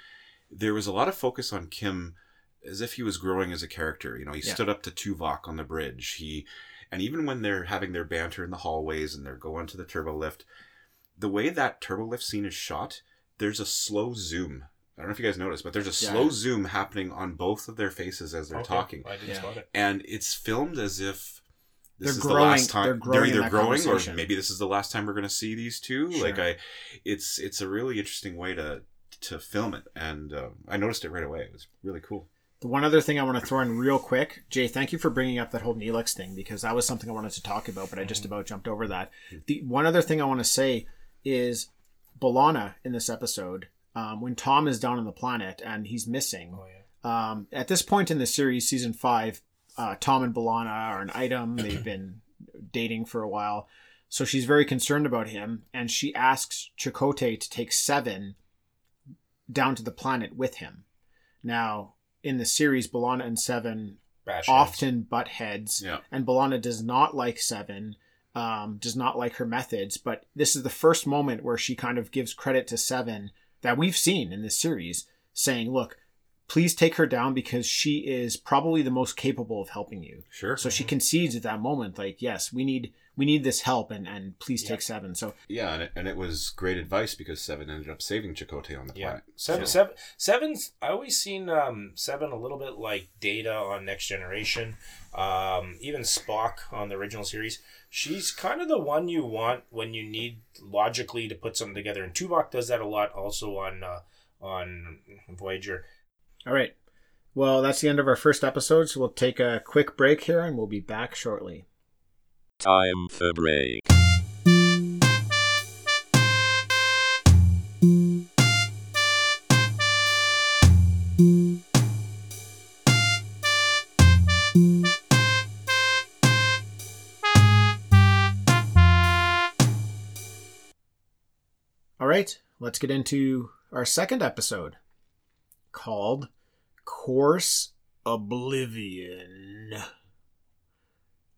there was a lot of focus on kim as if he was growing as a character. You know he
Yeah.
stood up to tuvok on the bridge. He and even when they're having their banter in the hallways and they're going to the turbo lift the way that turbo lift scene is shot there's a slow zoom I don't know if you guys noticed, but there's a
Yeah.
slow zoom happening on both of their faces as they're
Okay,
talking,
I didn't
Yeah.
spot it.
and it's filmed as if this
They're
is
growing-
the last time
they're growing in
either growing or maybe this is the last time we're going to see these two.
Sure.
Like I, it's it's a really interesting way to to film it, and um, I noticed it right away. It was really cool.
The one other thing I want to throw in real quick, Jay, thank you for bringing up that whole Neelix thing because that was something I wanted to talk about, but I just about jumped over that. The one other thing I want to say is B'Elanna in this episode, um, when Tom is down on the planet and he's missing.
Oh yeah.
Um, at this point in the series, season five, uh, Tom and B'Elanna are an item. They've been dating for a while. So she's very concerned about him, and she asks Chakotay to take Seven down to the planet with him. Now, in the series, B'Elanna and Seven
Bash heads.
often butt heads,
Yeah.
and B'Elanna does not like Seven, um, does not like her methods. But this is the first moment where she kind of gives credit to Seven that we've seen in this series, saying, "Look, please take her down because she is probably the most capable of helping you."
Sure.
So she mm-hmm. concedes at that moment, like, "Yes, we need we need this help, and and please
Yeah.
take Seven. So
yeah, and it, and it was great advice because Seven ended up saving Chakotay on the
Yeah,
planet.
seven,
So-
seven, seven's. I always seen um, seven a little bit like Data on Next Generation, um, even Spock on the original series. She's kind of the one you want when you need logically to put something together, and Tuvok does that a lot. Also on uh, on Voyager.
All right. Well, that's the end of our first episode. So we'll take a quick break here, and we'll be back shortly.
Time for break.
All right, let's get into our second episode called Course Oblivion.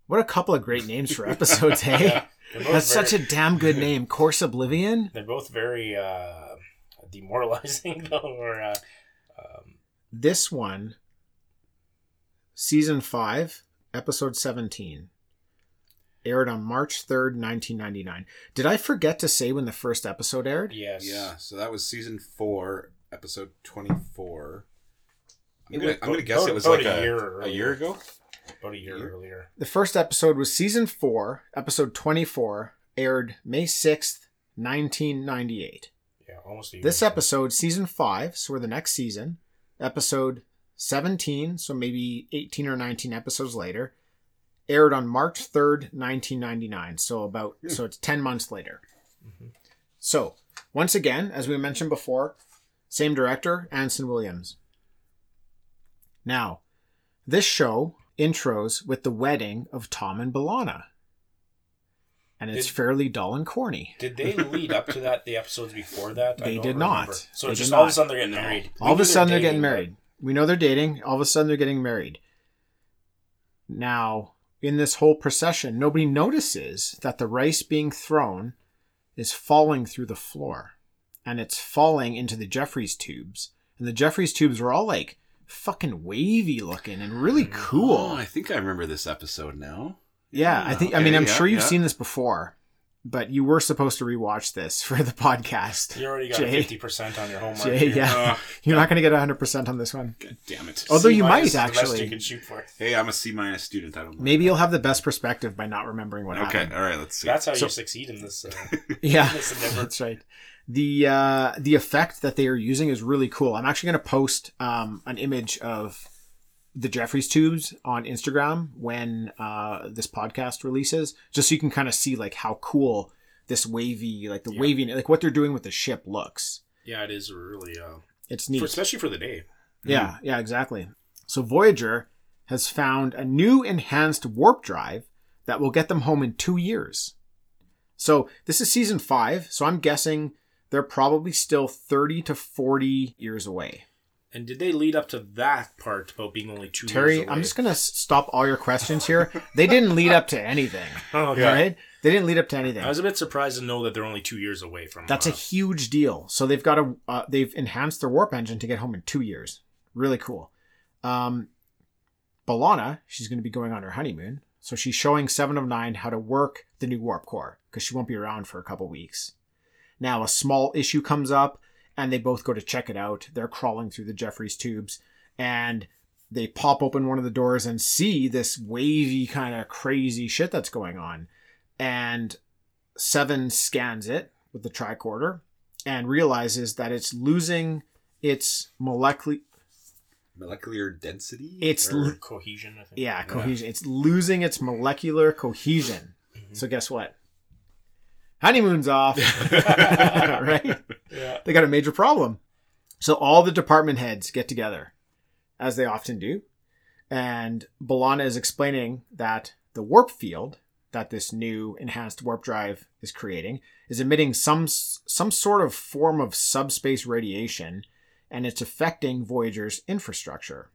What a couple of great names for episodes, hey?
Yeah, they're both
That's such a damn good name. Course Oblivion?
They're both very uh, demoralizing, though. Or uh, um,
This one, season 5, episode 17, aired on March 3rd, 1999. Did I forget to say when the first episode aired?
yes,
Yeah, so that was season four, episode tore I'm gonna,
was
I'm gonna
about-
guess it was like
a
a,
year
a year ago.
About a year
Year?
earlier.
The first episode was season 4, episode 24, aired May 6th, 1998.
Yeah, almost a year.
This
ago.
episode, season 5, so we're the next season, episode 17, so maybe 18 or 19 episodes later, aired on March 3rd, 1999. So about
Hmm.
so it's 10 months later.
Mhm.
So, once again, as we mentioned before, same director, Anson Williams. Now, this show intros with the wedding of Tom and B'Elanna. And it's
Did-
fairly dull and corny.
Did they lead up to that? The episodes before that?
They did
remember.
not.
So
They
it's
did
just all of a sudden they're getting married.
all of a sudden they're
dating,
getting
but-
married. We know they're dating. All of a sudden they're getting married. Now, in this whole procession, nobody notices that the rice being thrown is falling through the floor and it's falling into the Jefferies tubes. And the Jefferies tubes are all like fucking wavy looking and really cool.
Oh, I think I remember this episode now.
Yeah, I think. I mean, I'm
yeah,
sure you've
yeah.
seen this before, but you were supposed to rewatch this for the podcast.
You already got
Jay.
fifty percent on your homework.
Jay, yeah,
Ugh.
you're not going to get 100 percent on this one.
God damn it.
Although you might
minus is the best
actually.
you can shoot for.
Hey, I'm a C minus student. I don't. mind.
Maybe you'll have the best perspective by not remembering what
Okay.
happened.
Okay, all right. Let's see.
That's how
So-
you succeed in this. Uh,
Yeah,
this
that's right. The uh, the effect that they are using is really cool. I'm actually going to post um, an image of the Jefferies tubes on Instagram when uh, this podcast releases, just so you can kind of see like how cool this wavy, like the
Yeah.
wavy, like what they're doing with the ship looks.
Yeah, it is really, uh,
It's neat.
for, especially for the day.
Yeah, yeah, exactly. So Voyager has found a new enhanced warp drive that will get them home in two years. So this is season five, so I'm guessing they're probably still 30 to 40 years away.
And did they lead up to that part about being only two
Terry,
years away?
Terry, I'm just going to stop all your questions here. They didn't lead up to anything,
Oh, okay.
right? They didn't lead up to anything.
I was a bit surprised to know that they're only two years away from.
That's a
uh,
huge deal. So they've got a uh, they've enhanced their warp engine to get home in two years. Really cool. Um, B'Elanna, she's going to be going on her honeymoon, so she's showing Seven of Nine how to work the new warp core because she won't be around for a couple weeks. Now a small issue comes up, and they both go to check it out. They're crawling through the Jefferies tubes, and they pop open one of the doors and see this wavy kind of crazy shit that's going on, and Seven scans it with the tricorder and realizes that it's losing its molecular
molecular density.
It's
Or-
l-
cohesion. I think.
yeah cohesion it's losing its molecular cohesion
Mm-hmm.
so guess what honeymoon's off right
Yeah.
they got a major problem so all the department heads get together as they often do and B'Elanna is explaining that the warp field that this new enhanced warp drive is creating is emitting some some sort of form of subspace radiation and it's affecting Voyager's infrastructure.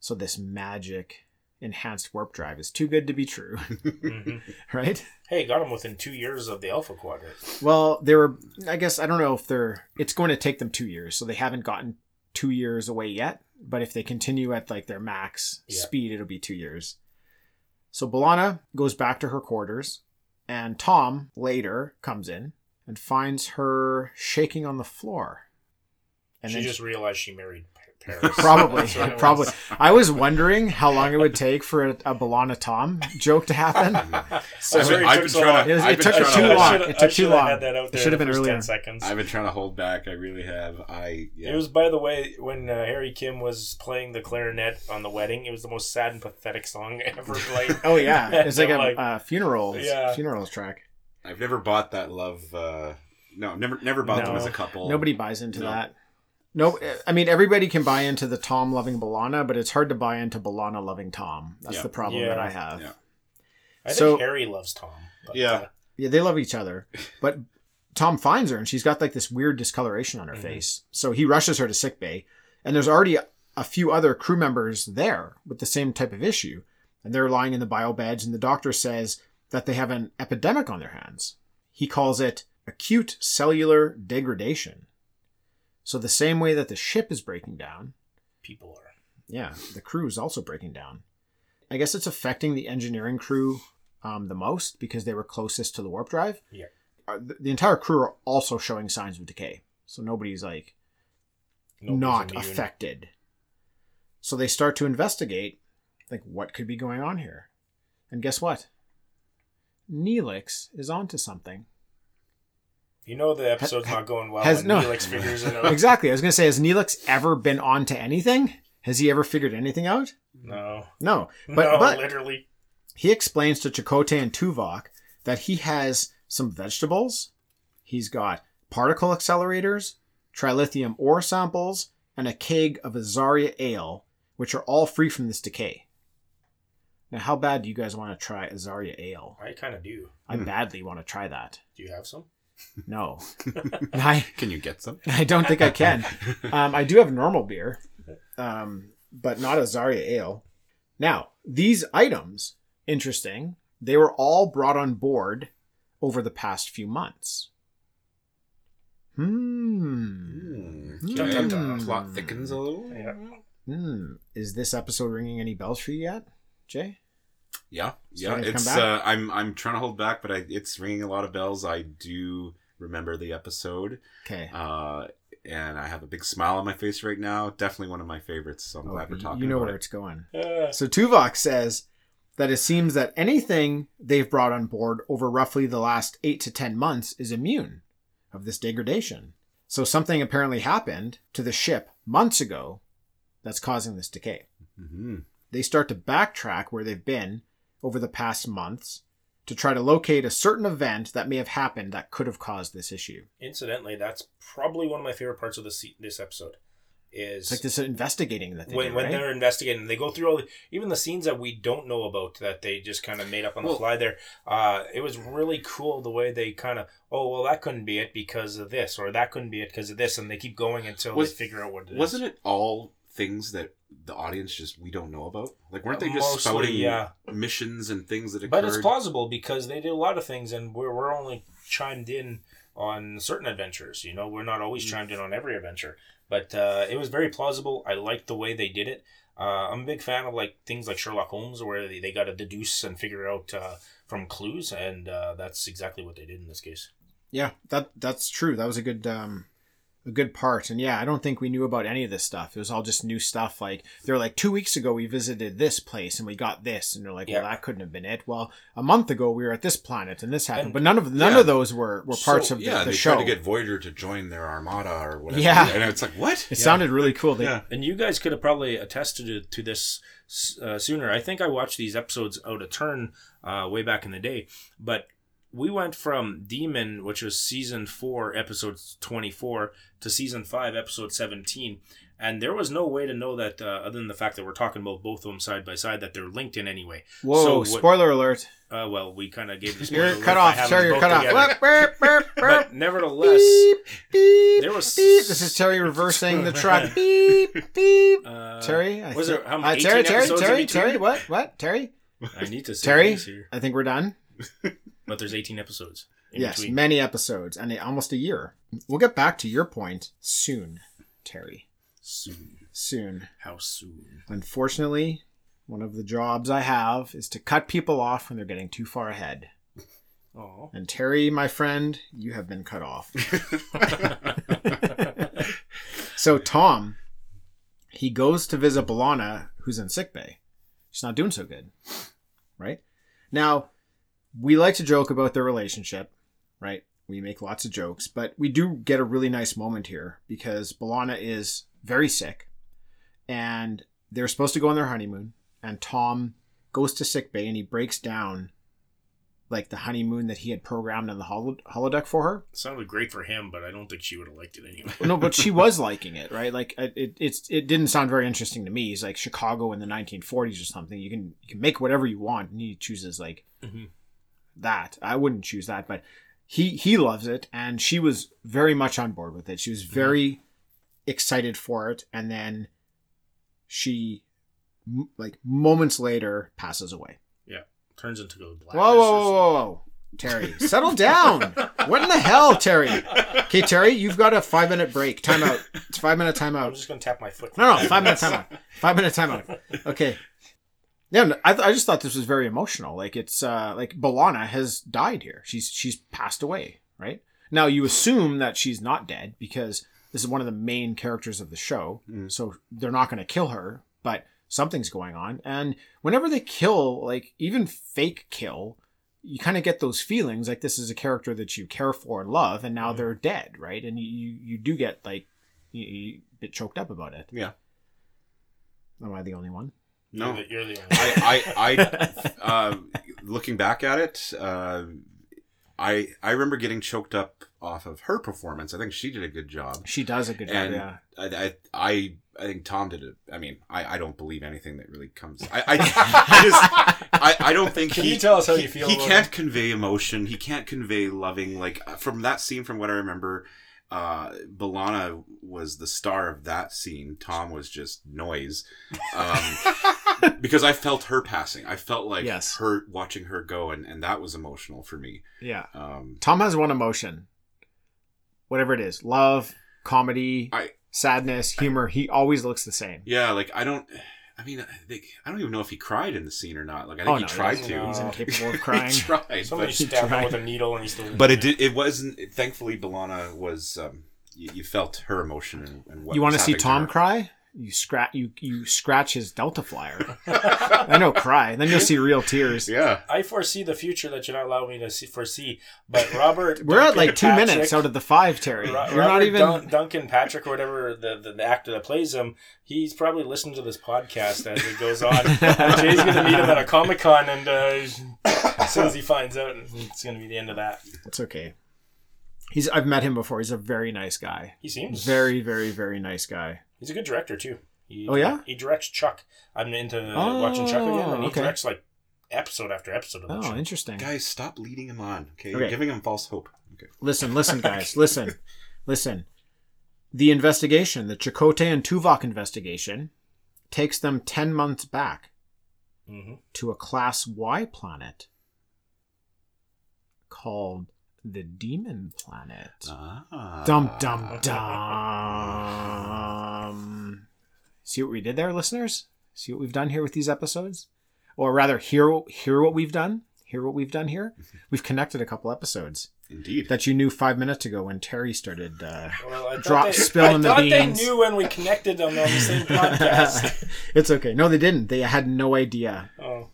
So this magic enhanced warp drive is too good to be true,
Mhm.
right?
Hey, got them within two years of the Alpha Quadrant.
Well, they were I guess I don't know if they're it's going to take them 2 years, so they haven't gotten 2 years away yet, but if they continue at like their max
Yeah.
speed it'll be 2 years. So B'Elanna goes back to her quarters and Tom later comes in and finds her shaking on the floor. And
she just realized she married Paris.
probably
That's was.
probably i was wondering how long it would take for a, a B'Elanna tom joke to happen
So
I've been-
it
I've
took
been
so
trying to-
It was- it took
trying
too
to-
long. It took too long.
Had that out
It should have been earlier.
10 seconds.
I've been trying to hold back. I really have. I. Yeah.
It was, by the way, when uh, Harry Kim was playing the clarinet on the wedding. It was the most sad and pathetic song ever played.
oh yeah it's like a
I'm like,
uh, funerals
Yeah.
funerals track
I've never bought that love. Uh, no, never, never bought them as a couple.
nobody buys into
No.
that no i mean everybody can buy into the tom loving B'Elanna but it's hard to buy into B'Elanna loving tom that's
Yeah.
the problem
Yeah.
that i have
Yeah.
I think
So-
Harry loves Tom. but,
Yeah.
uh,
Yeah, they love each other. But Tom finds her and she's got like this weird discoloration on her
Mhm.
face. So he rushes her to sick bay, and there's already a, a few other crew members there with the same type of issue. And they're lying in the bio beds, and the doctor says that they have an epidemic on their hands. He calls it acute cellular degradation. So the same way that the ship is breaking down,
people are.
yeah, the crew is also breaking down. I guess it's affecting the engineering crew um, the most because they were closest to the warp drive.
Yeah.
Uh, the, the entire crew are also showing signs of decay, so nobody's like
Nobody's
not
immune.
affected. So they start to investigate, like what could be going on here, and guess what? Neelix is onto something.
You know the episode's
Ha-
not going well
has- no.
Neelix figures it out.
exactly. I was gonna say, has Neelix ever been onto anything? Has he ever figured anything out?
No.
No. But
no,
but
literally.
he explains to Chakotay and Tuvok that he has some vegetables, he's got particle accelerators, trilithium ore samples, and a keg of Azaria ale, which are all free from this decay. Now, how bad do you guys want to try Azaria ale?
I kind of do.
I hmm. badly want to try that.
Do you have some?
No, I
Can you get some?
I don't think I can. Um, I do have normal beer, um, but not Azaria ale. Now, these items, interesting, they were all brought on board over the past few months. Hmm.
Dun, dun, dun.
Plot thickens a little.
Yeah.
Hmm. Is this episode ringing any bells for you yet, Jay?
Yeah, yeah. It's uh, I'm I'm trying to hold back, but I, it's ringing a lot of bells. I do remember the episode,
Okay.
uh, and I have a big smile on my face right now. Definitely one of my favorites. So I'm
Oh,
glad we're talking.
you know
about
where
it.
it's going.
Uh,
So Tuvok says that it seems that anything they've brought on board over roughly the last eight to ten months is immune of this degradation. So something apparently happened to the ship months ago that's causing this decay.
hmm
They start to backtrack where they've been over the past months to try to locate a certain event that may have happened that could have caused this issue.
incidentally, that's probably one of my favorite parts of this this episode. Is
It's like this investigating that they
when,
do,
when
right?
they're investigating, they go through all the, even the scenes that we don't know about that they just kind of made up on the
Well-
fly. There, uh, it was really cool the way they kind of, oh well, that couldn't be it because of this, or that couldn't be it because of this, and they keep going until
Was-
they figure out what it is.
Wasn't it all things that the audience just we don't know about? Like, weren't they just
Mostly,
spouting
yeah.
missions and things that occurred?
But it's plausible because they do a lot of things, and we're we're only chimed in on certain adventures. You know, we're not always chimed in on every adventure. But uh, it was very plausible. I liked the way they did it. Uh, I'm a big fan of like things like Sherlock Holmes, where they, they got to deduce and figure out uh, from clues, and uh, that's exactly what they did in this case.
Yeah, that that's true. That was a good um a good part. And yeah, I don't think we knew about any of this stuff. It was all just new stuff. Like they're like two weeks ago we visited this place and we got this, and they're like,
Yeah.
well, that couldn't have been it. Well, a month ago we were at this planet and this happened,
And-
but none of none
Yeah.
of those were were parts
So,
of the,
yeah,
the
they
show.
tried to get Voyager to join their armada or whatever.
Yeah.
and it's like what?
it sounded really cool. They,
Yeah.
And you guys could have probably attested to, to this uh, sooner. I think I watched these episodes out of turn uh, way back in the day, but we went from Demon, which was season four, episode 24, to season five, episode 17. And there was no way to know that, uh, other than the fact that we're talking about both of them side by side, that they're linked in any way.
Whoa!
So what-
spoiler alert!
Uh, well, we kind of gave the
You're
spoiler
cut
alert by
off. Terry, you're cut off.
But nevertheless,
Beep, beep,
there was-
beep. This is Terry reversing the truck. beep, beep.
uh,
Terry, I
was there how
uh,
many
Terry, Terry, Terry. Terry, what, what, Terry,
I need to say
Terry? I think we're done.
But there's 18 episodes. In
yes,
between.
many episodes and almost a year. We'll get back to your point soon, Terry.
Soon.
Soon.
How soon?
Unfortunately, one of the jobs I have is to cut people off when they're getting too far ahead.
Oh.
And Terry, my friend, you have been cut off. So Tom, he goes to visit B'Elanna, who's in sickbay. She's not doing so good, right? Now, we like to joke about their relationship, right? We make lots of jokes, but we do get a really nice moment here because B'Elanna is very sick, and they're supposed to go on their honeymoon, and Tom goes to sickbay and he breaks down like the honeymoon that he had programmed in the holo- holodeck for her.
sounded great for him, but I don't think she would have liked it anyway.
no, but she was liking it, right? Like it, it, it's it didn't sound very interesting to me. He's like Chicago in the 1940s or something. You can you can make whatever you want, and he chooses like
Mhm.
That. I wouldn't choose that, but he he loves it, and she was very much on board with it. She was mhm. very excited for it, and then she m- like moments later passes away.
Yeah, turns into the black.
Whoa, whoa, whoa, whoa. Terry, settle down. What in the hell, Terry? Okay, Terry, you've got a five minute break. Time out. It's five minute time
I'm just gonna tap my foot.
No, no, five minute time out. Five minute time out. Okay. Yeah, I, th- I just thought this was very emotional. Like it's uh like B'Elanna has died here. She's she's passed away, right? Now you assume that she's not dead because this is one of the main characters of the show.
Mm.
So they're not going to kill her, but something's going on. And whenever they kill, like even fake kill, you kind of get those feelings like this is a character that you care for and love, and now they're dead, right? And you you, you do get like you, you a bit choked up about it.
Yeah.
Am I the only one?
No.
You're the, you're the only
I, I, I uh, looking back at it, uh, I, I remember getting choked up off of her performance. I think she did a good job,
She does a good job. Yeah.
I, I, I, I think Tom did it. I mean, I, I don't believe anything that really comes. I, I, I just, I, I don't think.
Can
he,
you tell us how
he,
you feel
He
about
can't convey emotion. He can't convey loving. Like from that scene, from what I remember, uh, B'Elanna was the star of that scene. Tom was just noise. Um, because I felt her passing. I felt like
Yes.
her watching her go, and, and that was emotional for me.
Yeah.
Um,
Tom has one emotion. Whatever it is. Love, comedy,
I
sadness, humor. He always looks the same.
yeah, like I don't. I mean, they, I don't even know if he cried in the scene or not. Like I think
Oh,
he
no, he
tried
doesn't
to.
He's incapable of
he
crying.
tried,
Somebody
but,
stabbed him
tried.
with a needle and he still.
but it did. It wasn't. Thankfully, B'Elanna was. Um, you, you felt her emotion and, and what
you want to see Tom
her.
cry? You scratch you you scratch his Delta Flyer. I know cry. Then you'll see real tears.
Yeah.
I foresee the future that you're not allowing me to see, foresee. But Robert,
We're at like two
Patrick-
minutes out of the five, Terry.
Ro-
You're
Robert
not even.
Dun- Duncan Patrick or whatever the, the, the actor that plays him. He's probably listening to this podcast as it goes on. Jay's going to meet him at a comic con, and uh, as soon as he finds out, it's going to be the end of that.
It's okay. He's. I've met him before. He's a very nice guy.
He seems
Very, very, very nice guy.
He's a good director too. He,
Oh, yeah?
he directs Chuck. I'm into
Oh,
watching Chuck again, and he
okay.
directs like episode after episode of that
Oh,
show.
interesting.
Guys, stop leading him on. Okay,
Okay.
you're giving him false hope. Okay.
Listen, listen, guys, listen, listen. The investigation, the Chakotay and Tuvok investigation, takes them ten months back
hmm
to a Class Y planet called the Demon Planet.
Ah.
Dum dum dum. See what we did there, listeners? See what we've done here with these episodes? Or rather, hear hear what we've done. Hear what we've done here. We've connected a couple episodes
Indeed.
that you knew five minutes ago when Terry started. Uh,
Well,
Drop
they,
spilling
I
the
thought
beans.
they knew when we connected them on the same podcast.
it's okay. No, they didn't. They had no idea.
oh,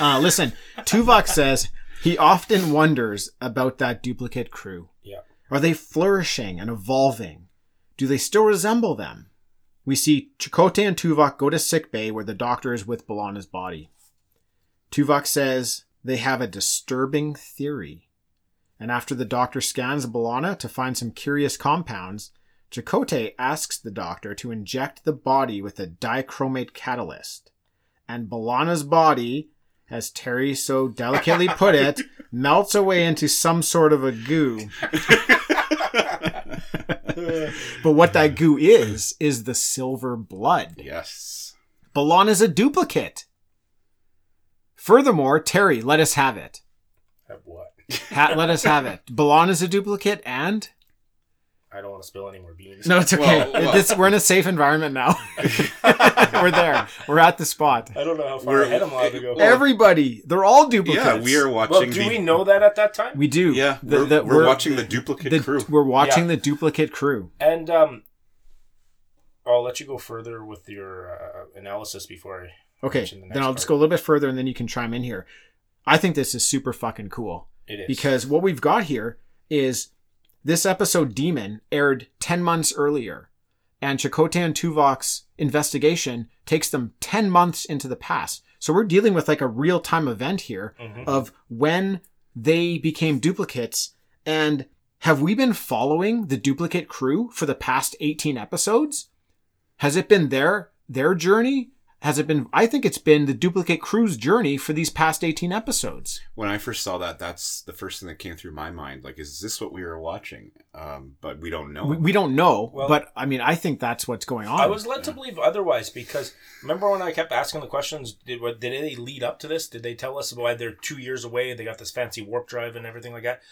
Uh, listen, Tuvok says he often wonders about that duplicate crew.
yeah.
Are they flourishing and evolving? Do they still resemble them? We see Chakotay and Tuvok go to sickbay where the doctor is with B'Elanna's body. Tuvok says they have a disturbing theory. And after the doctor scans B'Elanna to find some curious compounds, Chakotay asks the doctor to inject the body with a dichromate catalyst. And B'Elanna's body, as Terry so delicately put it, melts away into some sort of a goo. But what that goo is, is the silver blood.
yes.
B'Elanna is a duplicate. Furthermore, Terry, let us have it.
Have what?
Ha- let us have it. B'Elanna is a duplicate and?
I don't want to spill any more beans.
No, it's okay.
Well, well.
This, we're in a safe environment now. we're there. We're at the spot.
I don't know how far
We're-
ahead I'm allowed to go.
Everybody, they're all duplicates.
Yeah, we are watching
well, do
the.
we know that at that time?
We do.
Yeah,
The-
we're,
the-
we're, watching the duplicate
the-
crew.
We're watching
Yeah.
the duplicate crew.
And um, I'll let you go further with your uh, analysis before I.
Okay,
mention the
then I'll just go a little bit further and then you can chime in here. I think this is super fucking cool.
It is
because what we've got here is this episode demon aired 10 months earlier and Chakotay and Tuvok's investigation takes them 10 months into the past. So we're dealing with like a real-time event here
Mhm.
of when they became duplicates and have we been following the duplicate crew for the past 18 episodes? Has it been their their journey has it been i think it's been the duplicate crew's journey for these past 18 episodes
when I first saw that, that's the first thing that came through my mind. Like, is this what we were watching? Um, but we don't know.
We, we don't know,
Well-
but I mean, I think that's what's going on.
I was led to believe otherwise because remember when I kept asking the questions? Did what did they lead up to this? Did they tell us why they're two years away? They got this fancy warp drive and everything like that.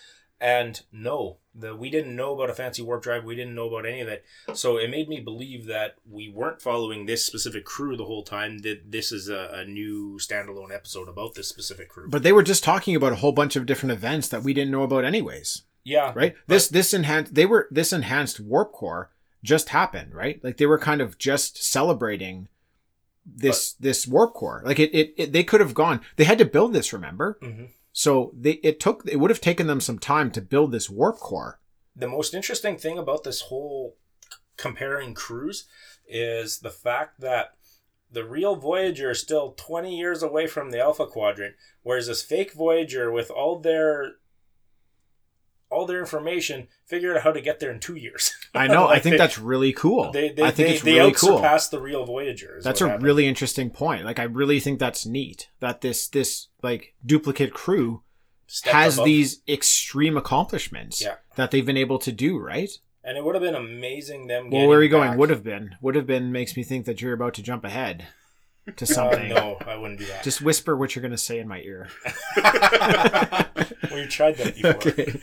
And no, the we didn't know about a fancy warp drive. We didn't know about any of that. So it made me believe that we weren't following this specific crew the whole time. That this is a, a new standalone episode about this specific crew.
but they were just talking about a whole bunch of different events that we didn't know about, anyways.
yeah,
Right? this this enhanced they were this enhanced warp core just happened, right? Like they were kind of just celebrating this this warp core. Like it, it, it they could have gone. They had to build this, remember?
hmm
So they it took it would have taken them some time to build this warp core.
the most interesting thing about this whole comparing crews is the fact that the real Voyager is still 20 years away from the Alpha Quadrant, whereas this fake Voyager, with all their all their information, figured out how to get there in two years.
I know. I think
they-
that's really cool.
They they
I think
they,
it's
they
really cool.
the real Voyagers.
That's a
happened.
really interesting point. Like I really think that's neat that this this like duplicate crew
Step
has
above.
these extreme accomplishments
Yeah.
that they've been able to do, right?
And it would have been amazing them.
Well, where are you
getting
going?
back-
Would have been. Would have been makes me think that you're about to jump ahead to
Uh,
something.
no, I wouldn't do that.
Just whisper what you're going to say in my ear.
well, you tried that before.
okay.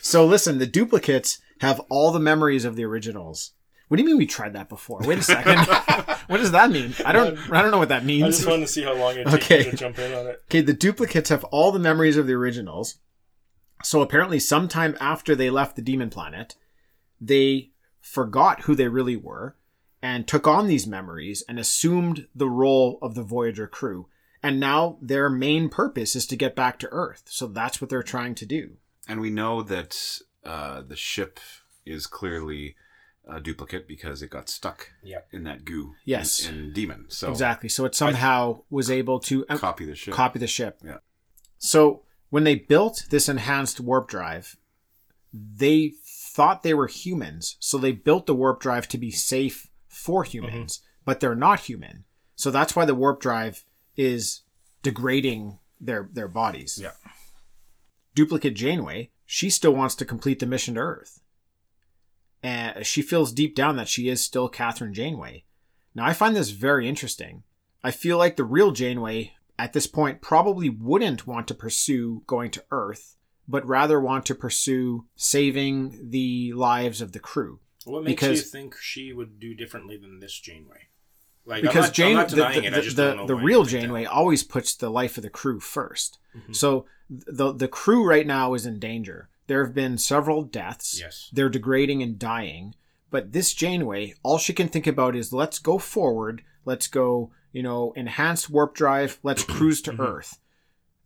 So listen, the duplicates have all the memories of the originals. What do you mean we tried that before? Wait a second. what does that mean? I don't. I don't know what that means.
I just wanted to see how long it takes
Okay.
to jump in on it.
Okay, the duplicates have all the memories of the originals. So apparently, sometime after they left the demon planet, they forgot who they really were and took on these memories and assumed the role of the Voyager crew. And now their main purpose is to get back to Earth. So that's what they're trying to do.
And we know that uh, the ship is clearly a duplicate because it got stuck
Yeah.
in that goo.
Yes.
In, in Demon. So
Exactly. So it somehow was able to um,
copy the ship.
copy the ship.
Yeah.
So when they built this enhanced warp drive, they thought they were humans. So they built the warp drive to be safe for humans, but they're not human. So that's why the warp drive is degrading their their bodies.
Yeah.
Duplicate Janeway, she still wants to complete the mission to Earth. And she feels deep down that she is still Kathryn Janeway. Now I find this very interesting. I feel like the real Janeway at this point probably wouldn't want to pursue going to Earth, but rather want to pursue saving the lives of the crew.
What makes
Because-
you think she would do differently than this Janeway? Like,
Because
not,
Jane, the, the, the, the,
don't know
the
why
real. Janeway always puts the life of the crew 1st
Mhm.
So the the crew right now is in danger. There have been several deaths.
Yes.
They're degrading and dying. But this Janeway, all she can think about is let's go forward. Let's go, you know, enhanced warp drive. Let's cruise to Earth.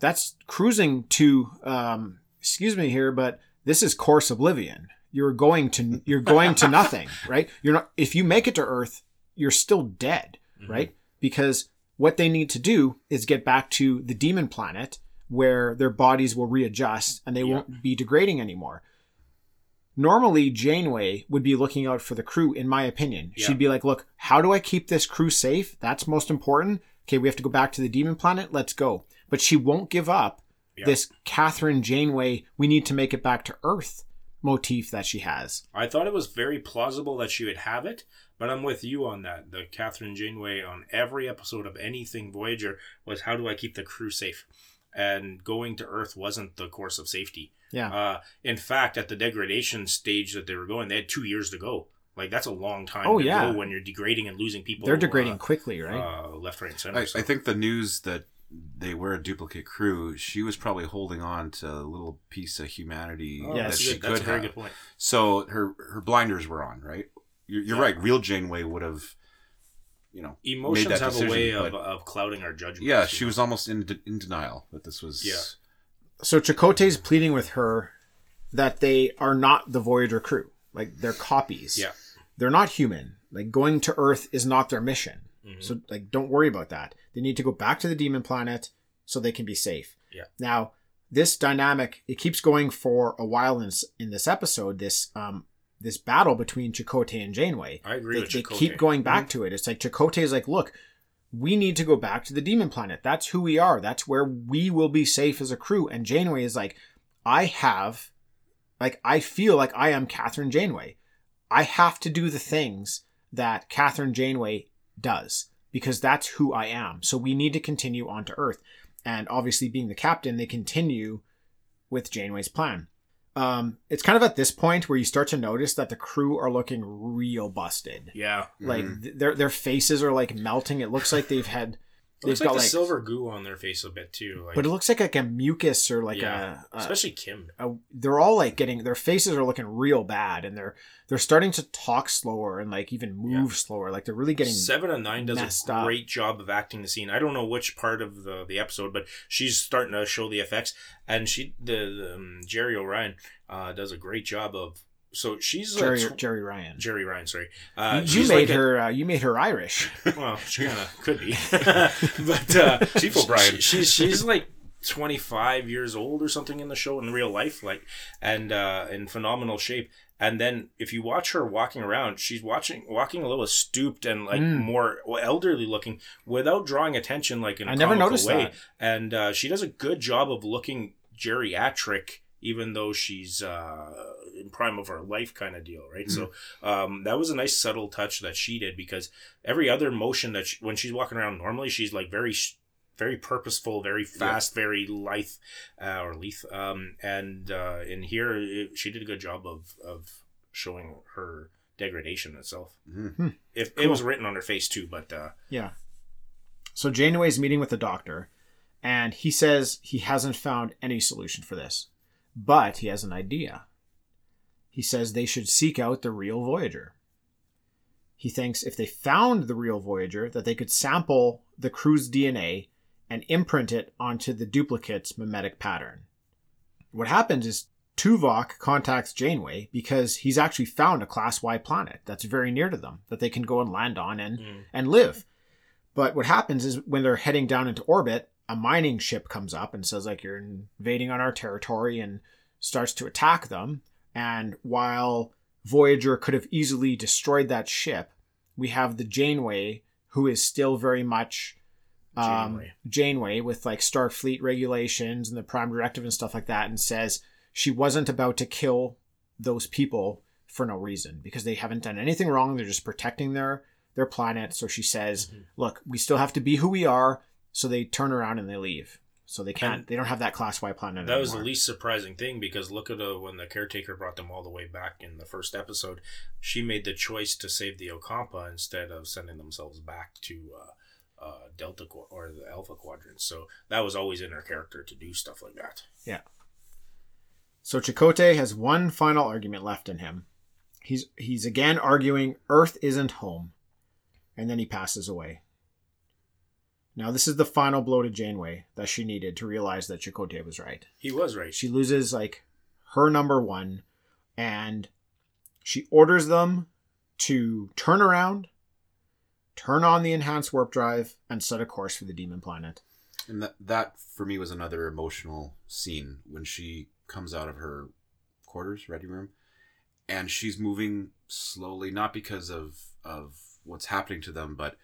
That's cruising to, um, excuse me here, but this is course oblivion. You're going to, you're going to nothing, right? You're not, if you make it to Earth, you're still dead, right? Because what they need to do is get back to the demon planet where their bodies will readjust and they
Yeah.
won't be degrading anymore. Normally, Janeway would be looking out for the crew, in my opinion.
Yeah.
She'd be like, look, how do I keep this crew safe? That's most important. Okay, we have to go back to the demon planet. Let's go. But she won't give up
Yeah.
this Kathryn Janeway, we need to make it back to Earth motif that she has.
I thought it was very plausible that she would have it, but I'm with you on that. The Kathryn Janeway on every episode of anything Voyager was how do I keep the crew safe? And going to Earth wasn't the course of safety.
Yeah.
Uh, in fact, at the degradation stage that they were going, they had two years to go. Like that's a long time
Oh,
to
yeah.
go when you're degrading and losing people.
They're degrading
uh,
quickly, right?
uh, left, right, and center.
I,
so-
I think the news that they were a duplicate crew, she was probably holding on to a little piece of humanity
Oh,
Yes.
that
that's,
she
good.
could
that's a very
have.
good point.
So her her blinders were on, right? You're, you're
Yeah.
right. Real Janeway would have, you know, made
Emotions
that
have
decision,
a way of, of clouding our judgment.
yeah, she was almost in de- in denial that this was.
Yeah.
so Chakotay's pleading with her that they are not the Voyager crew. Like they're copies.
Yeah.
They're not human. Like going to Earth is not their mission.
Mhm.
So like don't worry about that. They need to go back to the demon planet so they can be safe.
Yeah.
Now, this dynamic it keeps going for a while in this, in this episode this um this battle between Chakotay and Janeway.
I agree
They,
with
they keep going back mhm. to it. It's like Chakotay is like, "Look, we need to go back to the demon planet. That's who we are. That's where we will be safe as a crew." And Janeway is like, "I have like I feel like I am Kathryn Janeway. I have to do the things that Kathryn Janeway does because that's who I am. So we need to continue on to Earth. And obviously, being the captain, they continue with Janeway's plan. Um, it's kind of at this point where you start to notice that the crew are looking real busted.
Yeah.
Like
Mhm.
th- their their faces are like melting. It looks like they've had
It looks
they've
like
got like,
silver goo on their face a bit too. Like,
but it looks like like a mucus or like
yeah,
a, a
especially Kim.
uh, they're all like getting their faces are looking real bad and they're they're starting to talk slower and like even move slower like they're really getting
Seven and Nine does a
up.
great job of acting the scene. I don't know which part of the, the episode, but she's starting to show the effects, and she the, the um, Jeri O'Ryan uh, does a great job of. So she's Jeri, tw-
Jeri Ryan
Jeri Ryan, sorry. Uh,
you made
like a-
her uh, you made her Irish
well, she kind of could be, but uh,
Chief O'Brien.
she- she's she's like twenty five years old or something in the show in real life, like and uh, in phenomenal shape. And then if you watch her walking around, she's watching walking a little stooped and like
Mm.
more elderly looking without drawing attention, like in a
I never noticed
way.
that.
And uh, she does a good job of looking geriatric, even though she's uh, prime of her life kind of deal, right? So um, that was a nice subtle touch that she did because every other motion that she, when she's walking around normally, she's like very. very purposeful, very fast, very lithe, uh, or lithe. Um, and uh, in here, it, she did a good job of of showing her degradation itself.
Mhm.
If it was written on her face too, but uh,
Yeah. So Janeway's meeting with the doctor, and he says he hasn't found any solution for this, but he has an idea. He says they should seek out the real Voyager. He thinks if they found the real Voyager, that they could sample the crew's DNA and imprint it onto the duplicate's mimetic pattern. What happens is Tuvok contacts Janeway because he's actually found a Class Y planet that's very near to them that they can go and land on and,
Mm.
and live. But what happens is when they're heading down into orbit, a mining ship comes up and says like you're invading on our territory and starts to attack them. And while Voyager could have easily destroyed that ship, we have the Janeway who is still very much um,
Janeway.
Janeway with like Starfleet regulations and the Prime Directive and stuff like that, and says she wasn't about to kill those people for no reason because they haven't done anything wrong. They're just protecting their their planet. So she says,
Mhm.
"Look, we still have to be who we are." So they turn around and they leave. So they can't.
And
they don't have that Class Y planet.
that was the least surprising thing because look at uh, when the caretaker brought them all the way back in the first episode. She made the choice to save the Ocampa instead of sending themselves back to uh, uh, Delta Qu- or the Alpha Quadrant. So that was always in her character to do stuff like that. Yeah.
So Chakotay has one final argument left in him. He's he's again arguing Earth isn't home, and then he passes away. Now this is the final blow to Janeway that she needed to realize that Chakotay was right.
He was right.
She loses like her number one, and she orders them to turn around, turn on the enhanced warp drive, and set a course for the demon planet.
And that that for me was another emotional scene when she comes out of her quarters, ready room, and she's moving slowly, not because of of what's happening to them, but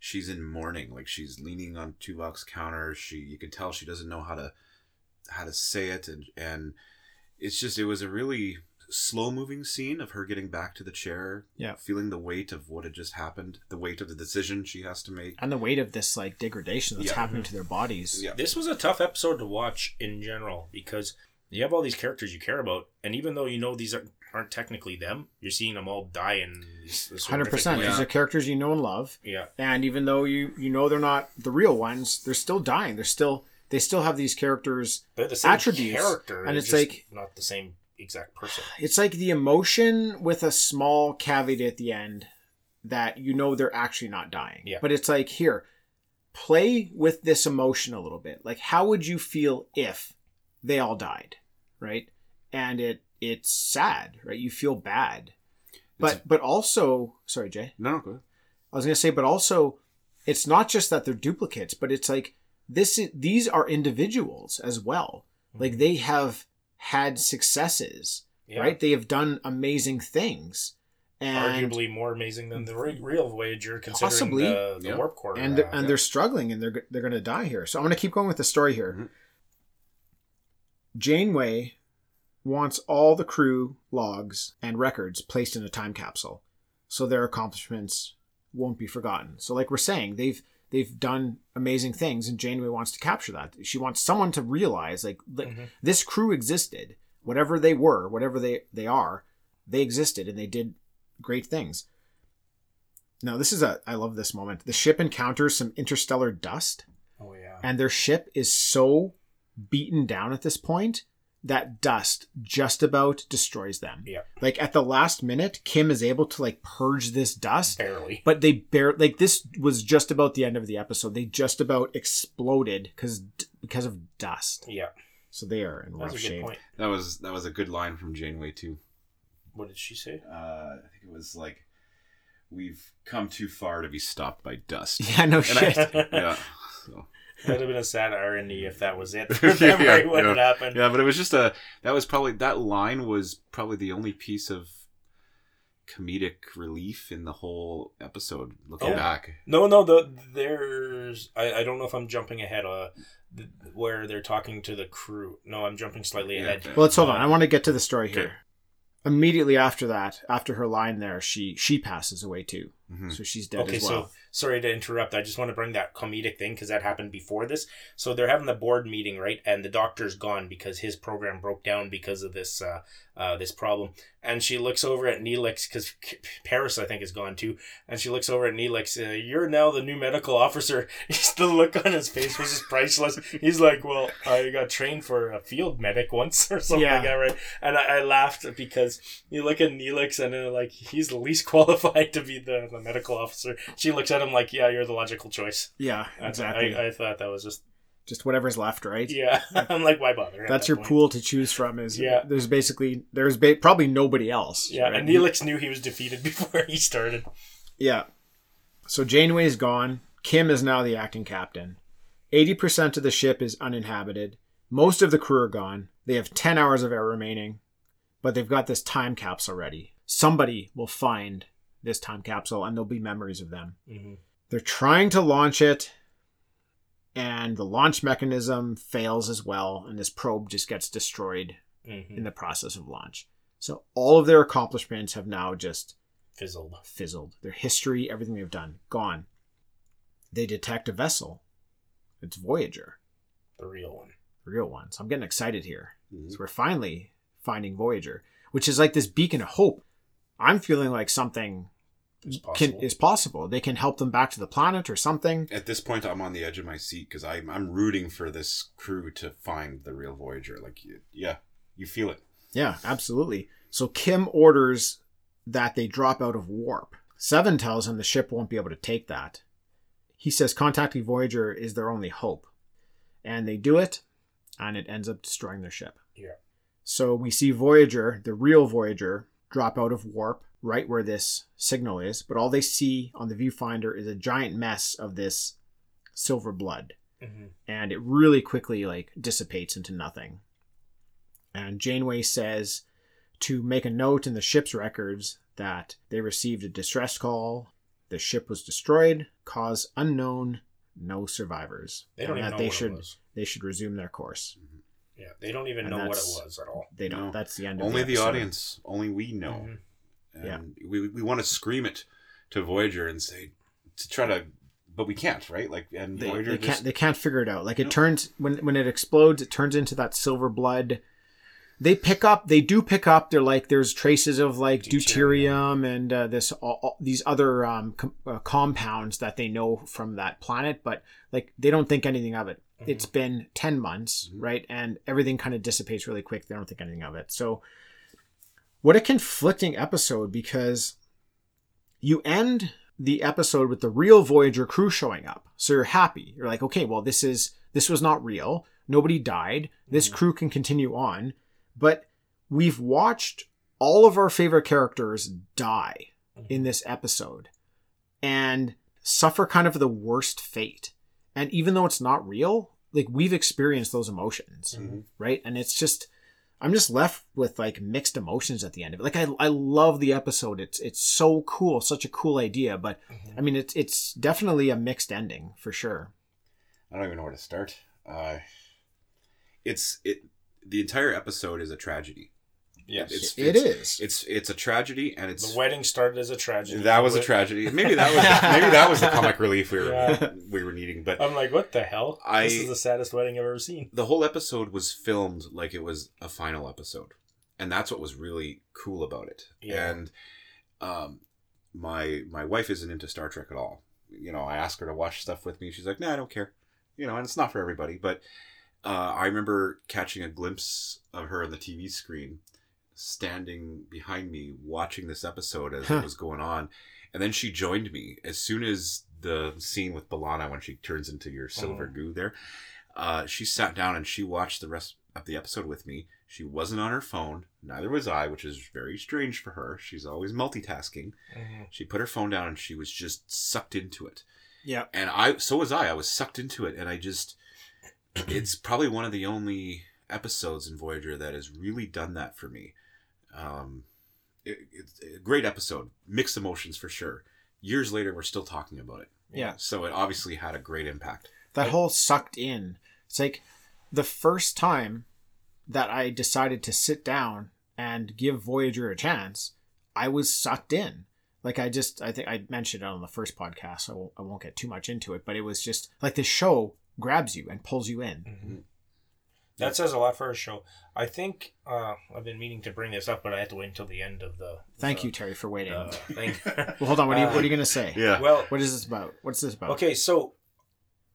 she's in mourning. Like she's leaning on Tuvok's counter. She you can tell she doesn't know how to how to say it, and and it's just it was a really slow moving scene of her getting back to the chair,
Yeah.
feeling the weight of what had just happened, the weight of the decision she has to make.
And the weight of this like degradation that's
Yeah.
happening to their bodies.
Yeah.
This was a tough episode to watch in general because you have all these characters you care about, and even though you know these are, aren't technically them, you're seeing them all die in
hundred percent. These are characters you know and love,
Yeah,
and even though you you know they're not the real ones, they're still dying. They're still they still have these characters.
the same
Attributes,
character,
and
it's
it's like-
not the same exact person.
It's like the emotion with a small caveat at the end that you know they're actually not dying.
Yeah.
But it's like here, play with this emotion a little bit. Like how would you feel if they all died, right? And it it's sad, right? You feel bad. But but also, sorry, Jay.
No, go ahead.
I was gonna say, but also, it's not just that they're duplicates, but it's like this. Is, these are individuals as well. Like they have had successes,
Yeah.
right? They have done amazing things, and
Arguably more amazing than the real Voyager, considering
Possibly.
the, the
Yeah.
warp core.
and
uh,
and they're struggling, and they're they're gonna die here. So I'm gonna keep going with the story here.
Mhm.
Janeway wants all the crew logs and records placed in a time capsule, so their accomplishments won't be forgotten. So, like we're saying, they've they've done amazing things, and Janeway wants to capture that. She wants someone to realize, like, like
Mhm.
this crew existed, whatever they were, whatever they they are, they existed, and they did great things. Now, this is a I love this moment. The ship encounters some interstellar dust
oh yeah,
and their ship is so beaten down at this point that dust just about destroys them.
Yeah.
Like at the last minute, Kim is able to like purge this dust,
barely.
but they bear like this was just about the end of the episode. They just about exploded because because of dust.
Yeah,
So they are in
that's
rough shape.
point.
That was that was a good line from Janeway too.
What did she say?
Uh, I think it was like, "We've come too far to be stopped by dust."
Yeah, no
And I-
shit.
yeah. So,
That would have been a sad irony if that was it for them,
Yeah.
What
yeah.
happened?
yeah, but it was just a. That was probably that line was probably the only piece of comedic relief in the whole episode. Looking
Oh.
back,
No, no. The there's I, I don't know if I'm jumping ahead. Uh, the, where they're talking to the crew. No, I'm jumping slightly
Yeah,
ahead.
Well, let's hold on. I want to get to the story here.
Okay.
immediately after that, after her line there, she she passes away too.
Mhm.
So she's dead
okay,
as well.
so sorry to interrupt. I just want to bring that comedic thing because that happened before this. So they're having the board meeting, right? And the doctor's gone because his program broke down because of this uh, uh, this problem. And she looks over at Neelix because Paris, I think, is gone too. And she looks over at Neelix. Uh, You're now the new medical officer. He's the look on his face was just priceless. He's like, "Well, I got trained for a field medic once or something
Yeah.
like that, right?" And I, I laughed because you look at Neelix and uh, like he's the least qualified to be the, the medical officer. She looks at him like, "Yeah, you're the logical choice."
yeah, exactly.
I, I thought that was just
Just whatever's left, right?
yeah. I'm like, why bother?
That's
that
your
point?
pool to choose from. Is
Yeah.
There's basically there's ba- probably nobody else.
Yeah,
right?
and Neelix knew he was defeated before he started.
Yeah. So Janeway's gone. Kim is now the acting captain. 80% of the ship is uninhabited. Most of the crew are gone. They have 10 hours of air remaining, but they've got this time capsule ready. Somebody will find this time capsule and there'll be memories of them.
Mm-hmm.
They're trying to launch it, and the launch mechanism fails as well, and this probe just gets destroyed
Mm-hmm.
in the process of launch. So all of their accomplishments have now just
Fizzled.
fizzled. Their history, everything they've done, gone. They detect a vessel. It's Voyager,
The real one.
the real one. So I'm getting excited here.
Mhm.
So we're finally finding Voyager, which is like this beacon of hope. I'm feeling like something
It's
can, is possible. They can help them back to the planet or something.
At this point, I'm on the edge of my seat because I'm I'm rooting for this crew to find the real Voyager. Like, you- yeah, you feel it.
Yeah, absolutely. So Kim orders that they drop out of warp. Seven tells him the ship won't be able to take that. He says contacting Voyager is their only hope. And they do it, and it ends up destroying their ship.
Yeah.
So we see Voyager, the real Voyager, drop out of warp right where this signal is, but all they see on the viewfinder is a giant mess of this silver blood.
Hmm
and it really quickly like dissipates into nothing. And Janeway says to make a note in the ship's records that they received a distress call, the ship was destroyed, cause unknown, no survivors,
They don't
and
even
that
know
they
what
should
it was.
they should resume their course.
Yeah, they don't even
And
know what it was at all.
They don't.
No.
That's the end. of it.
Only the
episode.
audience, only we know.
Mhm.
And
Yeah.
we we want to scream it to Voyager and say to try to, but we can't, right? Like, and
They,
Voyager
they
just
can't they can't figure it out. Like it
No.
turns when when it explodes, it turns into that silver blood. They pick up. They do pick up. They're like there's traces of like deuterium, and uh, this all, all- these other um, com- uh, compounds that they know from that planet, but like they don't think anything of it.
Mhm.
It's been ten months,
Mhm.
right, and everything kind of dissipates really quick. They don't think anything of it. So, what a conflicting episode because you end the episode with the real Voyager crew showing up. So you're happy. You're like, okay, well, this is this was not real. Nobody died. This
Mhm.
crew can continue on. But we've watched all of our favorite characters die in this episode and suffer kind of the worst fate. And even though it's not real, like we've experienced those emotions,
Mhm.
right? And it's just I'm just left with like mixed emotions at the end of it. Like I, I love the episode. It's it's so cool, such a cool idea, but
Mhm.
I mean it's it's definitely a mixed ending for sure.
I don't even know where to start. Uh, it's it. The entire episode is a tragedy.
Yes.
It's,
It
it's,
is.
It's it's a tragedy, and it's
the wedding started as a tragedy.
that was a tragedy. Maybe that was maybe that was the comic relief we were
Yeah.
we were needing. But
I'm like, what the hell?
I-
this is the saddest wedding I've ever seen.
the whole episode was filmed like it was a final episode, and that's what was really cool about it.
Yeah.
And um, my my wife isn't into Star Trek at all. You know, I ask her to watch stuff with me. She's like, "No, I don't care." You know, and it's not for everybody. But uh, I remember catching a glimpse of her on the TV screen, standing behind me, watching this episode as it was going on, and then she joined me as soon as the scene with B'Elanna when she turns into your silver
Mhm.
goo there. Uh, she sat down and she watched the rest of the episode with me. She wasn't on her phone. Neither was I, which is very strange for her. She's always multitasking. She put her phone down and she was just sucked into it.
Yeah.
And I, so was I. I was sucked into it, and I just, it's probably one of the only episodes in Voyager that has really done that for me. Um, it, it's a great episode, mixed emotions for sure. Years later, we're still talking about it.
Yeah.
So it obviously had a great impact.
That whole sucked in. It's like the first time that I decided to sit down and give Voyager a chance, I was sucked in. Like I just, I think I mentioned it on the first podcast, so I won't, I won't get too much into it. But it was just like the show grabs you and pulls you in.
Mm-hmm. That says a lot for a show. I think uh, I've been meaning to bring this up, but I had to wait until the end of the.
Thank
the-
you, Terry, for waiting.
the thing.
well, hold on. What are you,
Uh,
what are you gonna say?
Yeah.
well,
What is this about? What's this about?
Okay, so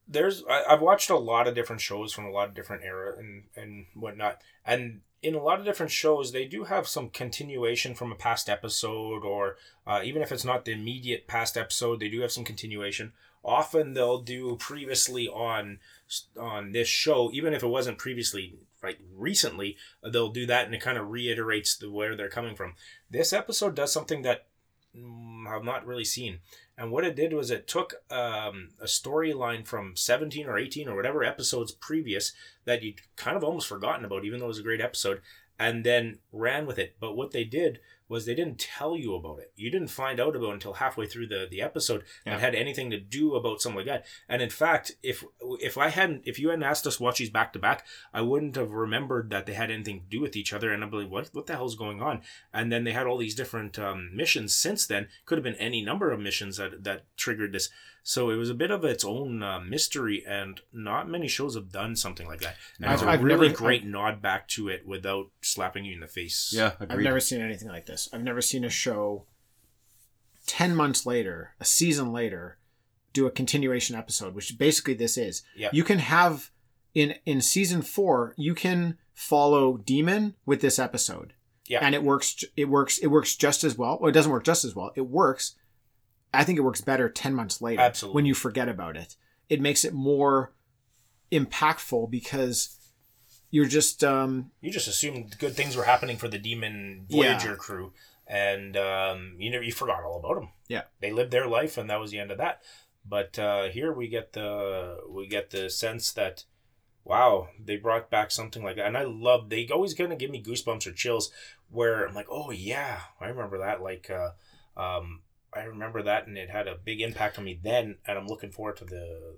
there's I, I've watched a lot of different shows from a lot of different era and and whatnot, and in a lot of different shows they do have some continuation from a past episode, or uh, even if it's not the immediate past episode, they do have some continuation. Often they'll do previously on on this show, even if it wasn't previously like recently, they'll do that and it kind of reiterates the where they're coming from. This episode does something that mm, I've not really seen. And what it did was it took um, a storyline from 17 or 18 or whatever episodes previous that you'd kind of almost forgotten about, even though it was a great episode, and then ran with it. But what they did was they didn't tell you about it. You didn't find out about it until halfway through the, the episode
Yeah.
that had anything to do about something like that. And in fact, if if I hadn't, if you hadn't asked us to watch these back to back, I wouldn't have remembered that they had anything to do with each other. And I'd be like, what, what the hell's going on? And then they had all these different um, missions since then. Could have been any number of missions that, that triggered this. So it was a bit of its own uh, mystery, and not many shows have done something like that. And it's
I've-
a
I've
really
never-
great nod back to it without slapping you in the face.
Yeah,
I've never seen anything like this. I've never seen a show 10 months later, a season later, do a continuation episode, which basically this is.
Yeah.
You can have in in season 4, you can follow Demon with this episode.
Yeah.
And it works it works it works just as well. Well, it doesn't work just as well. It works I think it works better 10 months later
Absolutely.
when you forget about it. It makes it more impactful because you're just um
you just assumed good things were happening for the demon
Yeah.
Voyager crew, and um, you know you forgot all about them.
Yeah.
they lived their life, and that was the end of that. But uh, here we get the we get the sense that wow, they brought back something like that, and I love they always gonna give me goosebumps or chills where I'm like, oh yeah, I remember that. Like, uh, um, I remember that, and it had a big impact on me then, and I'm looking forward to the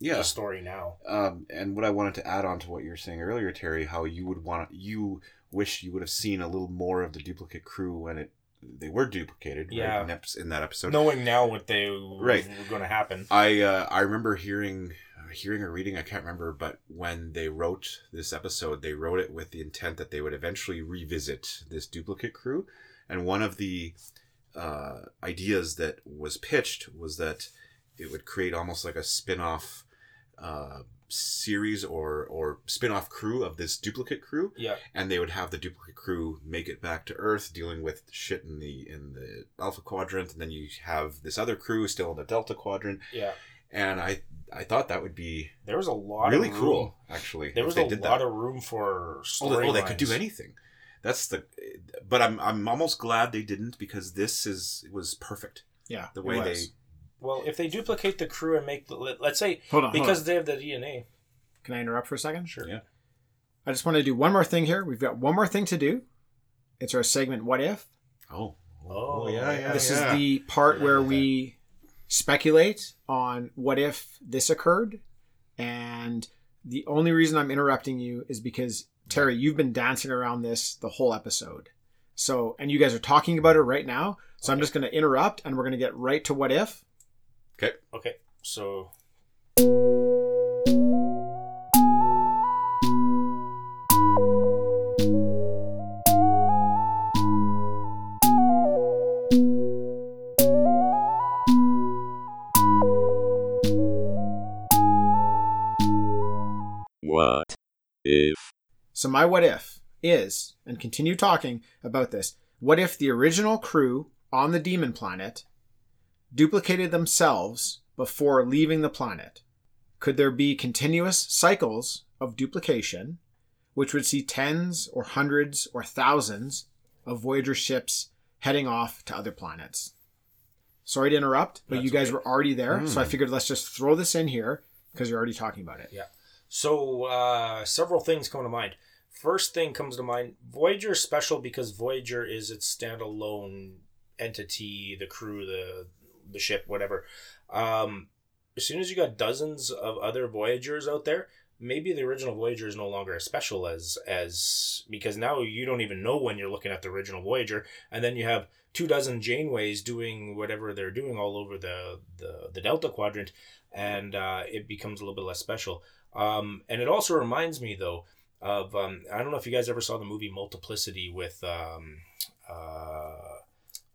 Yeah.
the story now.
Um, and what I wanted to add on to what you were saying earlier, Terry, how you would want you wish you would have seen a little more of the duplicate crew when it they were duplicated.
Yeah.
Right, in, that episode.
Knowing now what they
Right.
were going to happen.
I uh, I remember hearing hearing or reading I can't remember, but when they wrote this episode, they wrote it with the intent that they would eventually revisit this duplicate crew, and one of the uh, ideas that was pitched was that it would create almost like a spin-off uh, series or or spin-off crew of this duplicate crew
Yeah.
and they would have the duplicate crew make it back to Earth, dealing with shit in the in the Alpha Quadrant, and then you have this other crew still in the Delta Quadrant.
Yeah.
And I I thought that would be
There was a lot
really cool, actually.
There was a lot
that.
of room for
Oh, oh, they could do anything. That's the, but I'm I'm almost glad they didn't because this is was perfect
yeah.
the
it
way they.
Well, if they duplicate the crew and make the let- let's say
Hold on. hold
because
on.
they have the DNA.
Can I interrupt for a second?
Sure.
Yeah.
I just want to do one more thing here. We've got one more thing to do. It's our segment What If?
Oh.
Oh, oh
yeah, yeah.
this
yeah.
is the part
Yeah,
where
yeah.
we speculate on what if this occurred. And the only reason I'm interrupting you is because, Terry, you've been dancing around this the whole episode. So, and you guys are talking about it right now. So I'm just going to interrupt and we're going to get right to what if.
Okay.
Okay. So
What if
So my what if is, and continue talking about this. What if the original crew on the demon planet duplicated themselves before leaving the planet? Could there be continuous cycles of duplication, which would see tens or hundreds or thousands of Voyager ships heading off to other planets? Sorry to interrupt, but
That's
you guys
okay.
were already there, so I
Hmm.
figured let's just throw this in here because you're already talking about it. Yeah.
So uh, several things come to mind. First thing comes to mind: Voyager is special because Voyager is its standalone entity, the crew, the the ship, whatever. Um, as soon as you got dozens of other Voyagers out there, maybe the original Voyager is no longer as special as as because now you don't even know when you're looking at the original Voyager, and then you have two dozen Janeways doing whatever they're doing all over the the, the Delta Quadrant, and uh, it becomes a little bit less special. Um, and it also reminds me though of um, I don't know if you guys ever saw the movie Multiplicity with um, uh,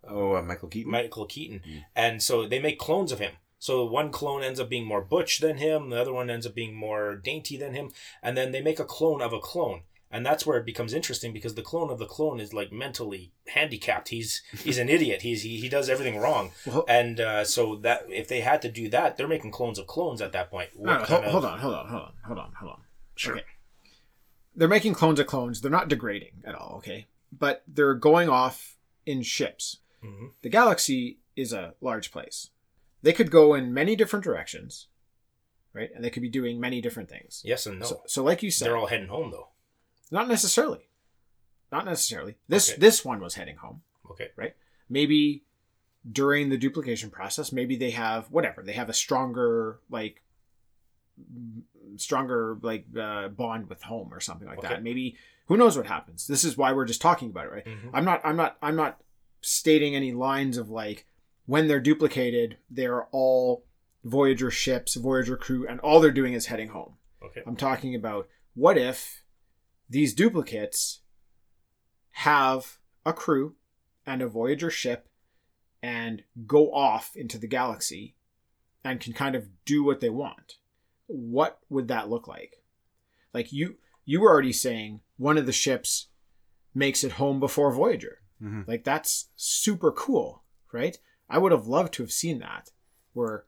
Oh, uh, Michael Keaton.
Michael Keaton,
Mm.
and so they make clones of him. So one clone ends up being more butch than him, the other one ends up being more dainty than him, and then they make a clone of a clone. And that's where it becomes interesting because the clone of the clone is like mentally handicapped. He's he's an idiot. He's he, he does everything wrong.
Well-
And uh, so that if they had to do that, they're making clones of clones at that point.
Hold,
of-
hold on, hold on, hold on, hold on, hold on.
Sure.
Okay. They're making clones of clones. They're not degrading at all, okay? But they're going off in ships.
Mhm.
The galaxy is a large place. They could go in many different directions, right? And they could be doing many different things.
Yes and no.
So, so like you said,
they're all heading home though.
not necessarily. Not necessarily. This
Okay.
this one was heading home.
Okay. Right?
Maybe during the duplication process maybe they have whatever they have a stronger like stronger like uh, bond with home or something like
Okay.
that maybe who knows what happens this is why we're just talking about it right
Mhm.
i'm not i'm not i'm not stating any lines of like when they're duplicated they're all voyager ships voyager crew and all they're doing is heading home
Okay.
I'm talking about what if these duplicates have a crew and a Voyager ship and go off into the galaxy and can kind of do what they want. What would that look like? Like you you were already saying one of the ships makes it home before Voyager.
Mhm.
Like that's super cool, right? I would have loved to have seen that where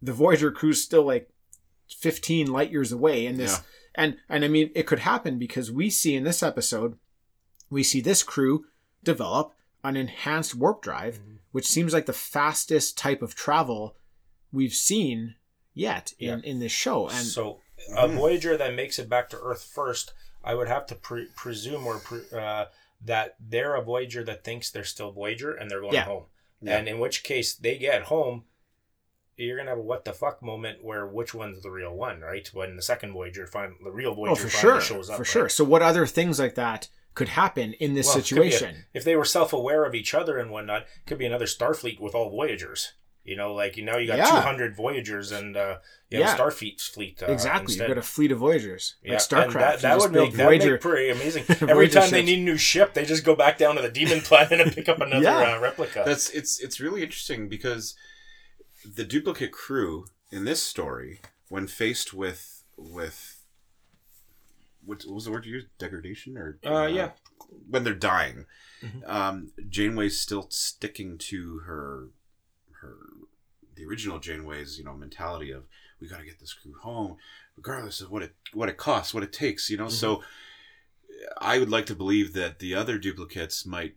the Voyager crew's still like 15 light years away and this
Yeah.
and and I mean it could happen because we see in this episode we see this crew develop an enhanced warp drive
Mhm.
which seems like the fastest type of travel we've seen yet in
Yeah.
in this show and
so a Voyager that makes it back to Earth first, I would have to pre- presume or pre- uh, that they're a Voyager that thinks they're still Voyager and they're going
Yeah.
home.
Yeah.
And in which case they get home, you're gonna have a what the fuck moment where which one's the real one, right? When the second Voyager, fin- the real
oh
Voyager,
for
finally
sure
shows up.
for
right?
sure so what other things like that could happen in this
Well, it could be a-
situation
if they were self-aware of each other and whatnot, could be another Starfleet with all Voyagers. You know, like you know, you got
Yeah.
two hundred Voyagers and uh, you have
Yeah.
a Starfleet fleet. Uh,
exactly
instead.
you've got a fleet of voyagers
Yeah,
like
and
starcraft
that, that would make
build
that
voyager
make pretty amazing. Every
Voyager
time they need a new ship, they just go back down to the demon planet and pick up another
Yeah.
uh, replica.
That's it's it's really interesting because the duplicate crew in this story, when faced with with what, what was the word you used? Degradation or
Uh, yeah.
when they're dying,
Mhm.
um, Janeway's still sticking to her her the original Janeway's you know mentality of we got to get this crew home, regardless of what it what it costs, what it takes. You know, mm-hmm. so I would like to believe that the other duplicates might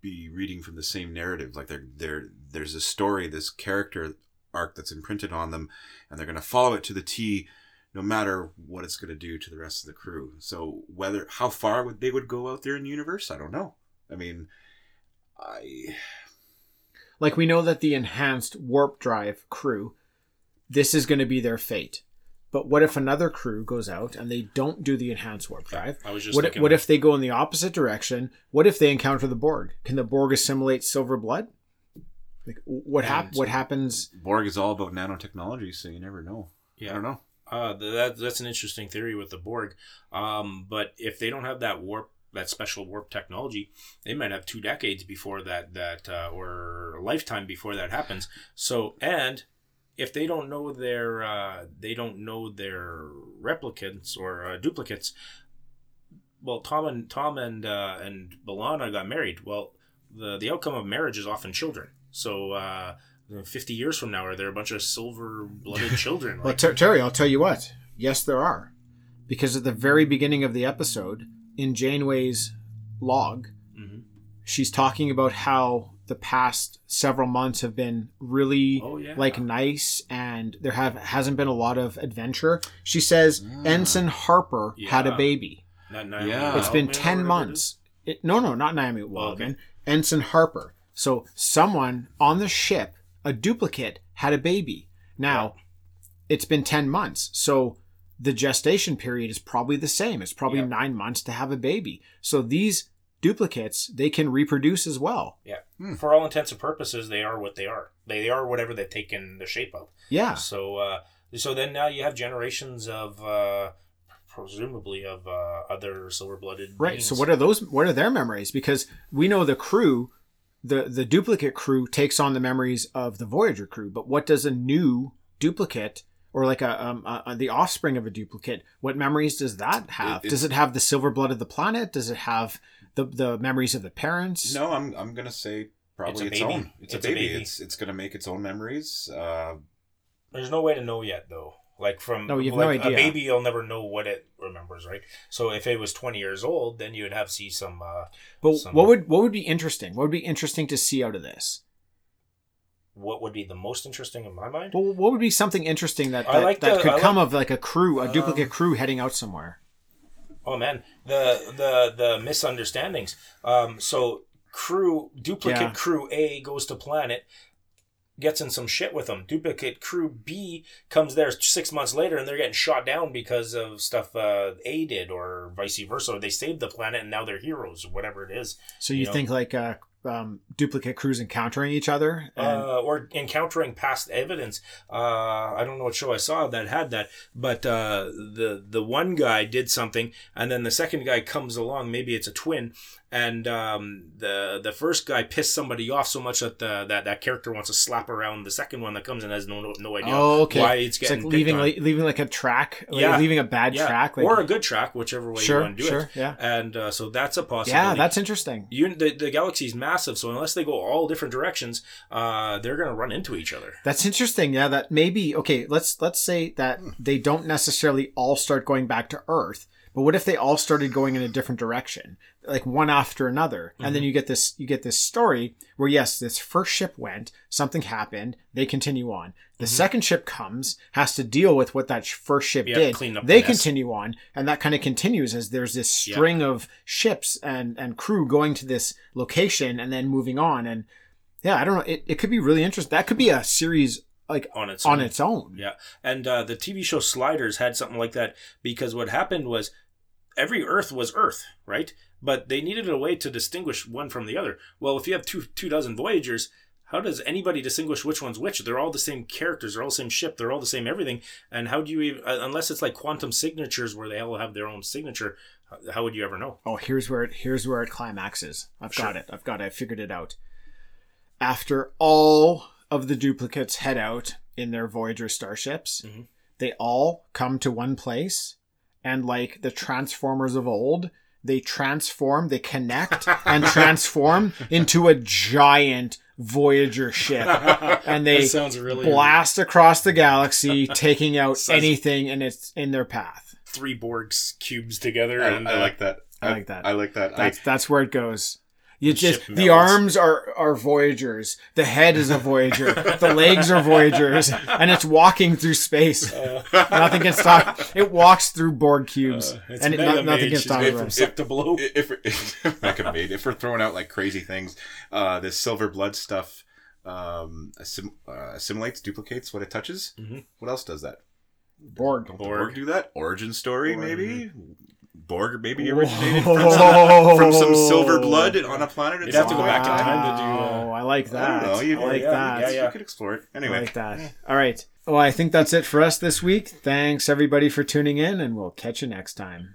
be reading from the same narrative. Like they're, they're, there's a story, this character arc that's imprinted on them, and they're going to follow it to the T, no matter what it's going to do to the rest of the crew. So whether how far would they would go out there in the universe, I don't know. I mean, I
like we know that the enhanced warp drive crew this is going to be their fate. But what if another crew goes out and they don't do the enhanced warp drive?
I was just
what,
thinking
what if they go in the opposite direction? What if they encounter the borg? Can the borg assimilate silver blood? Like what hap- what happens?
Borg is all about nanotechnology, so you never know.
Yeah, I
don't know.
Uh, that that's an interesting theory with the Borg. Um, but if they don't have that warp, that special warp technology, they might have two decades before that that uh, or a lifetime before that happens. So and if they don't know their uh, they don't know their replicants or uh, duplicates. Well, Tom and Tom and uh, and B'Elanna got married. Well, the the outcome of marriage is often children. So. Uh, 50 years from now, are there a bunch of silver blooded children?
well
Like,
terry i'll tell you what yes there are because at the very beginning of the episode in janeway's log
Mhm.
she's talking about how the past several months have been really
Oh yeah.
like nice and there have hasn't been a lot of adventure. She says. Ensign Harper had a baby.
Not Naomi
Yeah.
It's been
Wildman
10
whatever
months. It, no, no, not Naomi
Oh,
Wildman. Ensign Harper. So someone on the ship, a duplicate, had a baby. Now, it's been 10 months. So the gestation period is probably the same. It's probably
Yep.
nine months to have a baby. So these duplicates, they can reproduce as well.
Yeah.
Hmm.
For all intents and purposes, they are what they are. They are whatever they've taken the shape of.
Yeah.
So, uh, so then now you have generations of, uh, presumably of uh, other silver-blooded.
Right.
beings.
So what are those? What are their memories? Because we know the crew, the the duplicate crew takes on the memories of the Voyager crew. But what does a new duplicate or like a, um, a, the offspring of a duplicate? What memories does that have?
It-
does it have the silver blood of the planet? Does it have the the memories of the parents?
No, I'm I'm gonna say probably
It's
its,
a baby.
own. It's,
It's
a,
a
baby.
baby.
It's it's gonna make its own memories. Uh,
There's no way to know yet, though. Like from
No, you have no
like,
idea.
A baby, you'll never know what it remembers, right? So if it was 20 years old, then you would have see some. Uh,
But
some-
what would what would be interesting? What would be interesting to see out of this?
What would be the most interesting in my mind?
Well, what would be something interesting that
I
that,
like
that
the-
could
I
come
like-
of like a crew, a duplicate
Um,
crew heading out somewhere?
Oh man, the the the misunderstandings. Um, so crew duplicate
Yeah.
crew A goes to planet, gets in some shit with them. Duplicate crew B comes there six months later, and they're getting shot down because of stuff uh, A did, or vice versa. They saved the planet, and now they're heroes, or whatever it is.
So you,
you know-
think like uh, um, duplicate crews encountering each other? And,
uh, or encountering past evidence. Uh, I don't know what show I saw that had that, but uh, the the one guy did something, and then the second guy comes along. Maybe it's a twin, and um, the the first guy pissed somebody off so much that the, that that character wants to slap around the second one that comes and has no no, no idea
oh, okay.
why it's
It's
getting
like leaving like, leaving like a track, like
Yeah.
leaving a bad
yeah.
track, like
or a good track, whichever way you want to do
sure,
it.
yeah,
And uh, so that's a possibility.
yeah, that's interesting.
you, the, the galaxy is massive, so unless they go all different directions, uh, they're going to run into each other.
That's interesting. Yeah, that maybe okay. Let's let's say that they don't necessarily all start going back to Earth, but what if they all started going in a different direction, like one after another, and
Mm-hmm.
then you get this you get this story where yes, this first ship went, something happened, they continue on. The second ship comes, has to deal with what that sh- first ship
Mm-hmm.
Did.
clean up
they
mess.
continue on, and that kind of continues as there's this string of ships and and crew going to this location and then moving on and. Yeah, I don't know. It, it could be really interesting. That could be a series like
On its
on
own.
its own.
Yeah, and uh, the TV show Sliders had something like that because what happened was every Earth was Earth, right? But they needed a way to distinguish one from the other. Well, if you have two two dozen Voyagers, how does anybody distinguish which one's which? They're all the same characters. They're all the same ship. They're all the same everything. And how do you even, uh, unless it's like quantum signatures where they all have their own signature? how- would you ever know?
Oh, here's where it here's where it climaxes. I've got it. I've got it. I figured it out. After all of the duplicates head out in their Voyager starships,
Mhm.
they all come to one place, and like the Transformers of old, they transform, they connect and transform into a giant Voyager ship, and they
sounds really
blast across the galaxy, taking out
Sounds-
anything in its in their path.
three Borgs cubes together.
I,
and
I
uh,
like that.
I like that.
I like that. I,
That's that's where it goes. You
The
just
ship
the arms are are Voyagers, the head is a Voyager, the legs are Voyagers, and it's walking through space.
uh,
Nothing can stop. It walks through Borg cubes,
uh, it's
and it,
Mega
no, nothing
Maid.
can
She's
stop it.
from suck to blow.
if if, Mega Maid, if we're throwing out like crazy things, uh, this silver blood stuff um, assim- uh, assimilates, duplicates what it touches.
Mhm.
What else does that?
Borg.
Don't
Borg.
Borg do that? Origin story,
Borg.
maybe. Borg maybe originated from some, from some silver blood on a planet.
You'd have to go back in time to do, uh,
Wow, I like
I
that.
don't know. You,
I like
yeah,
that.
yeah, yeah.
You could explore it.
I
Anyway,
like that. All right. Well, I think that's it for us this week. Thanks everybody for tuning in, and we'll catch you next time.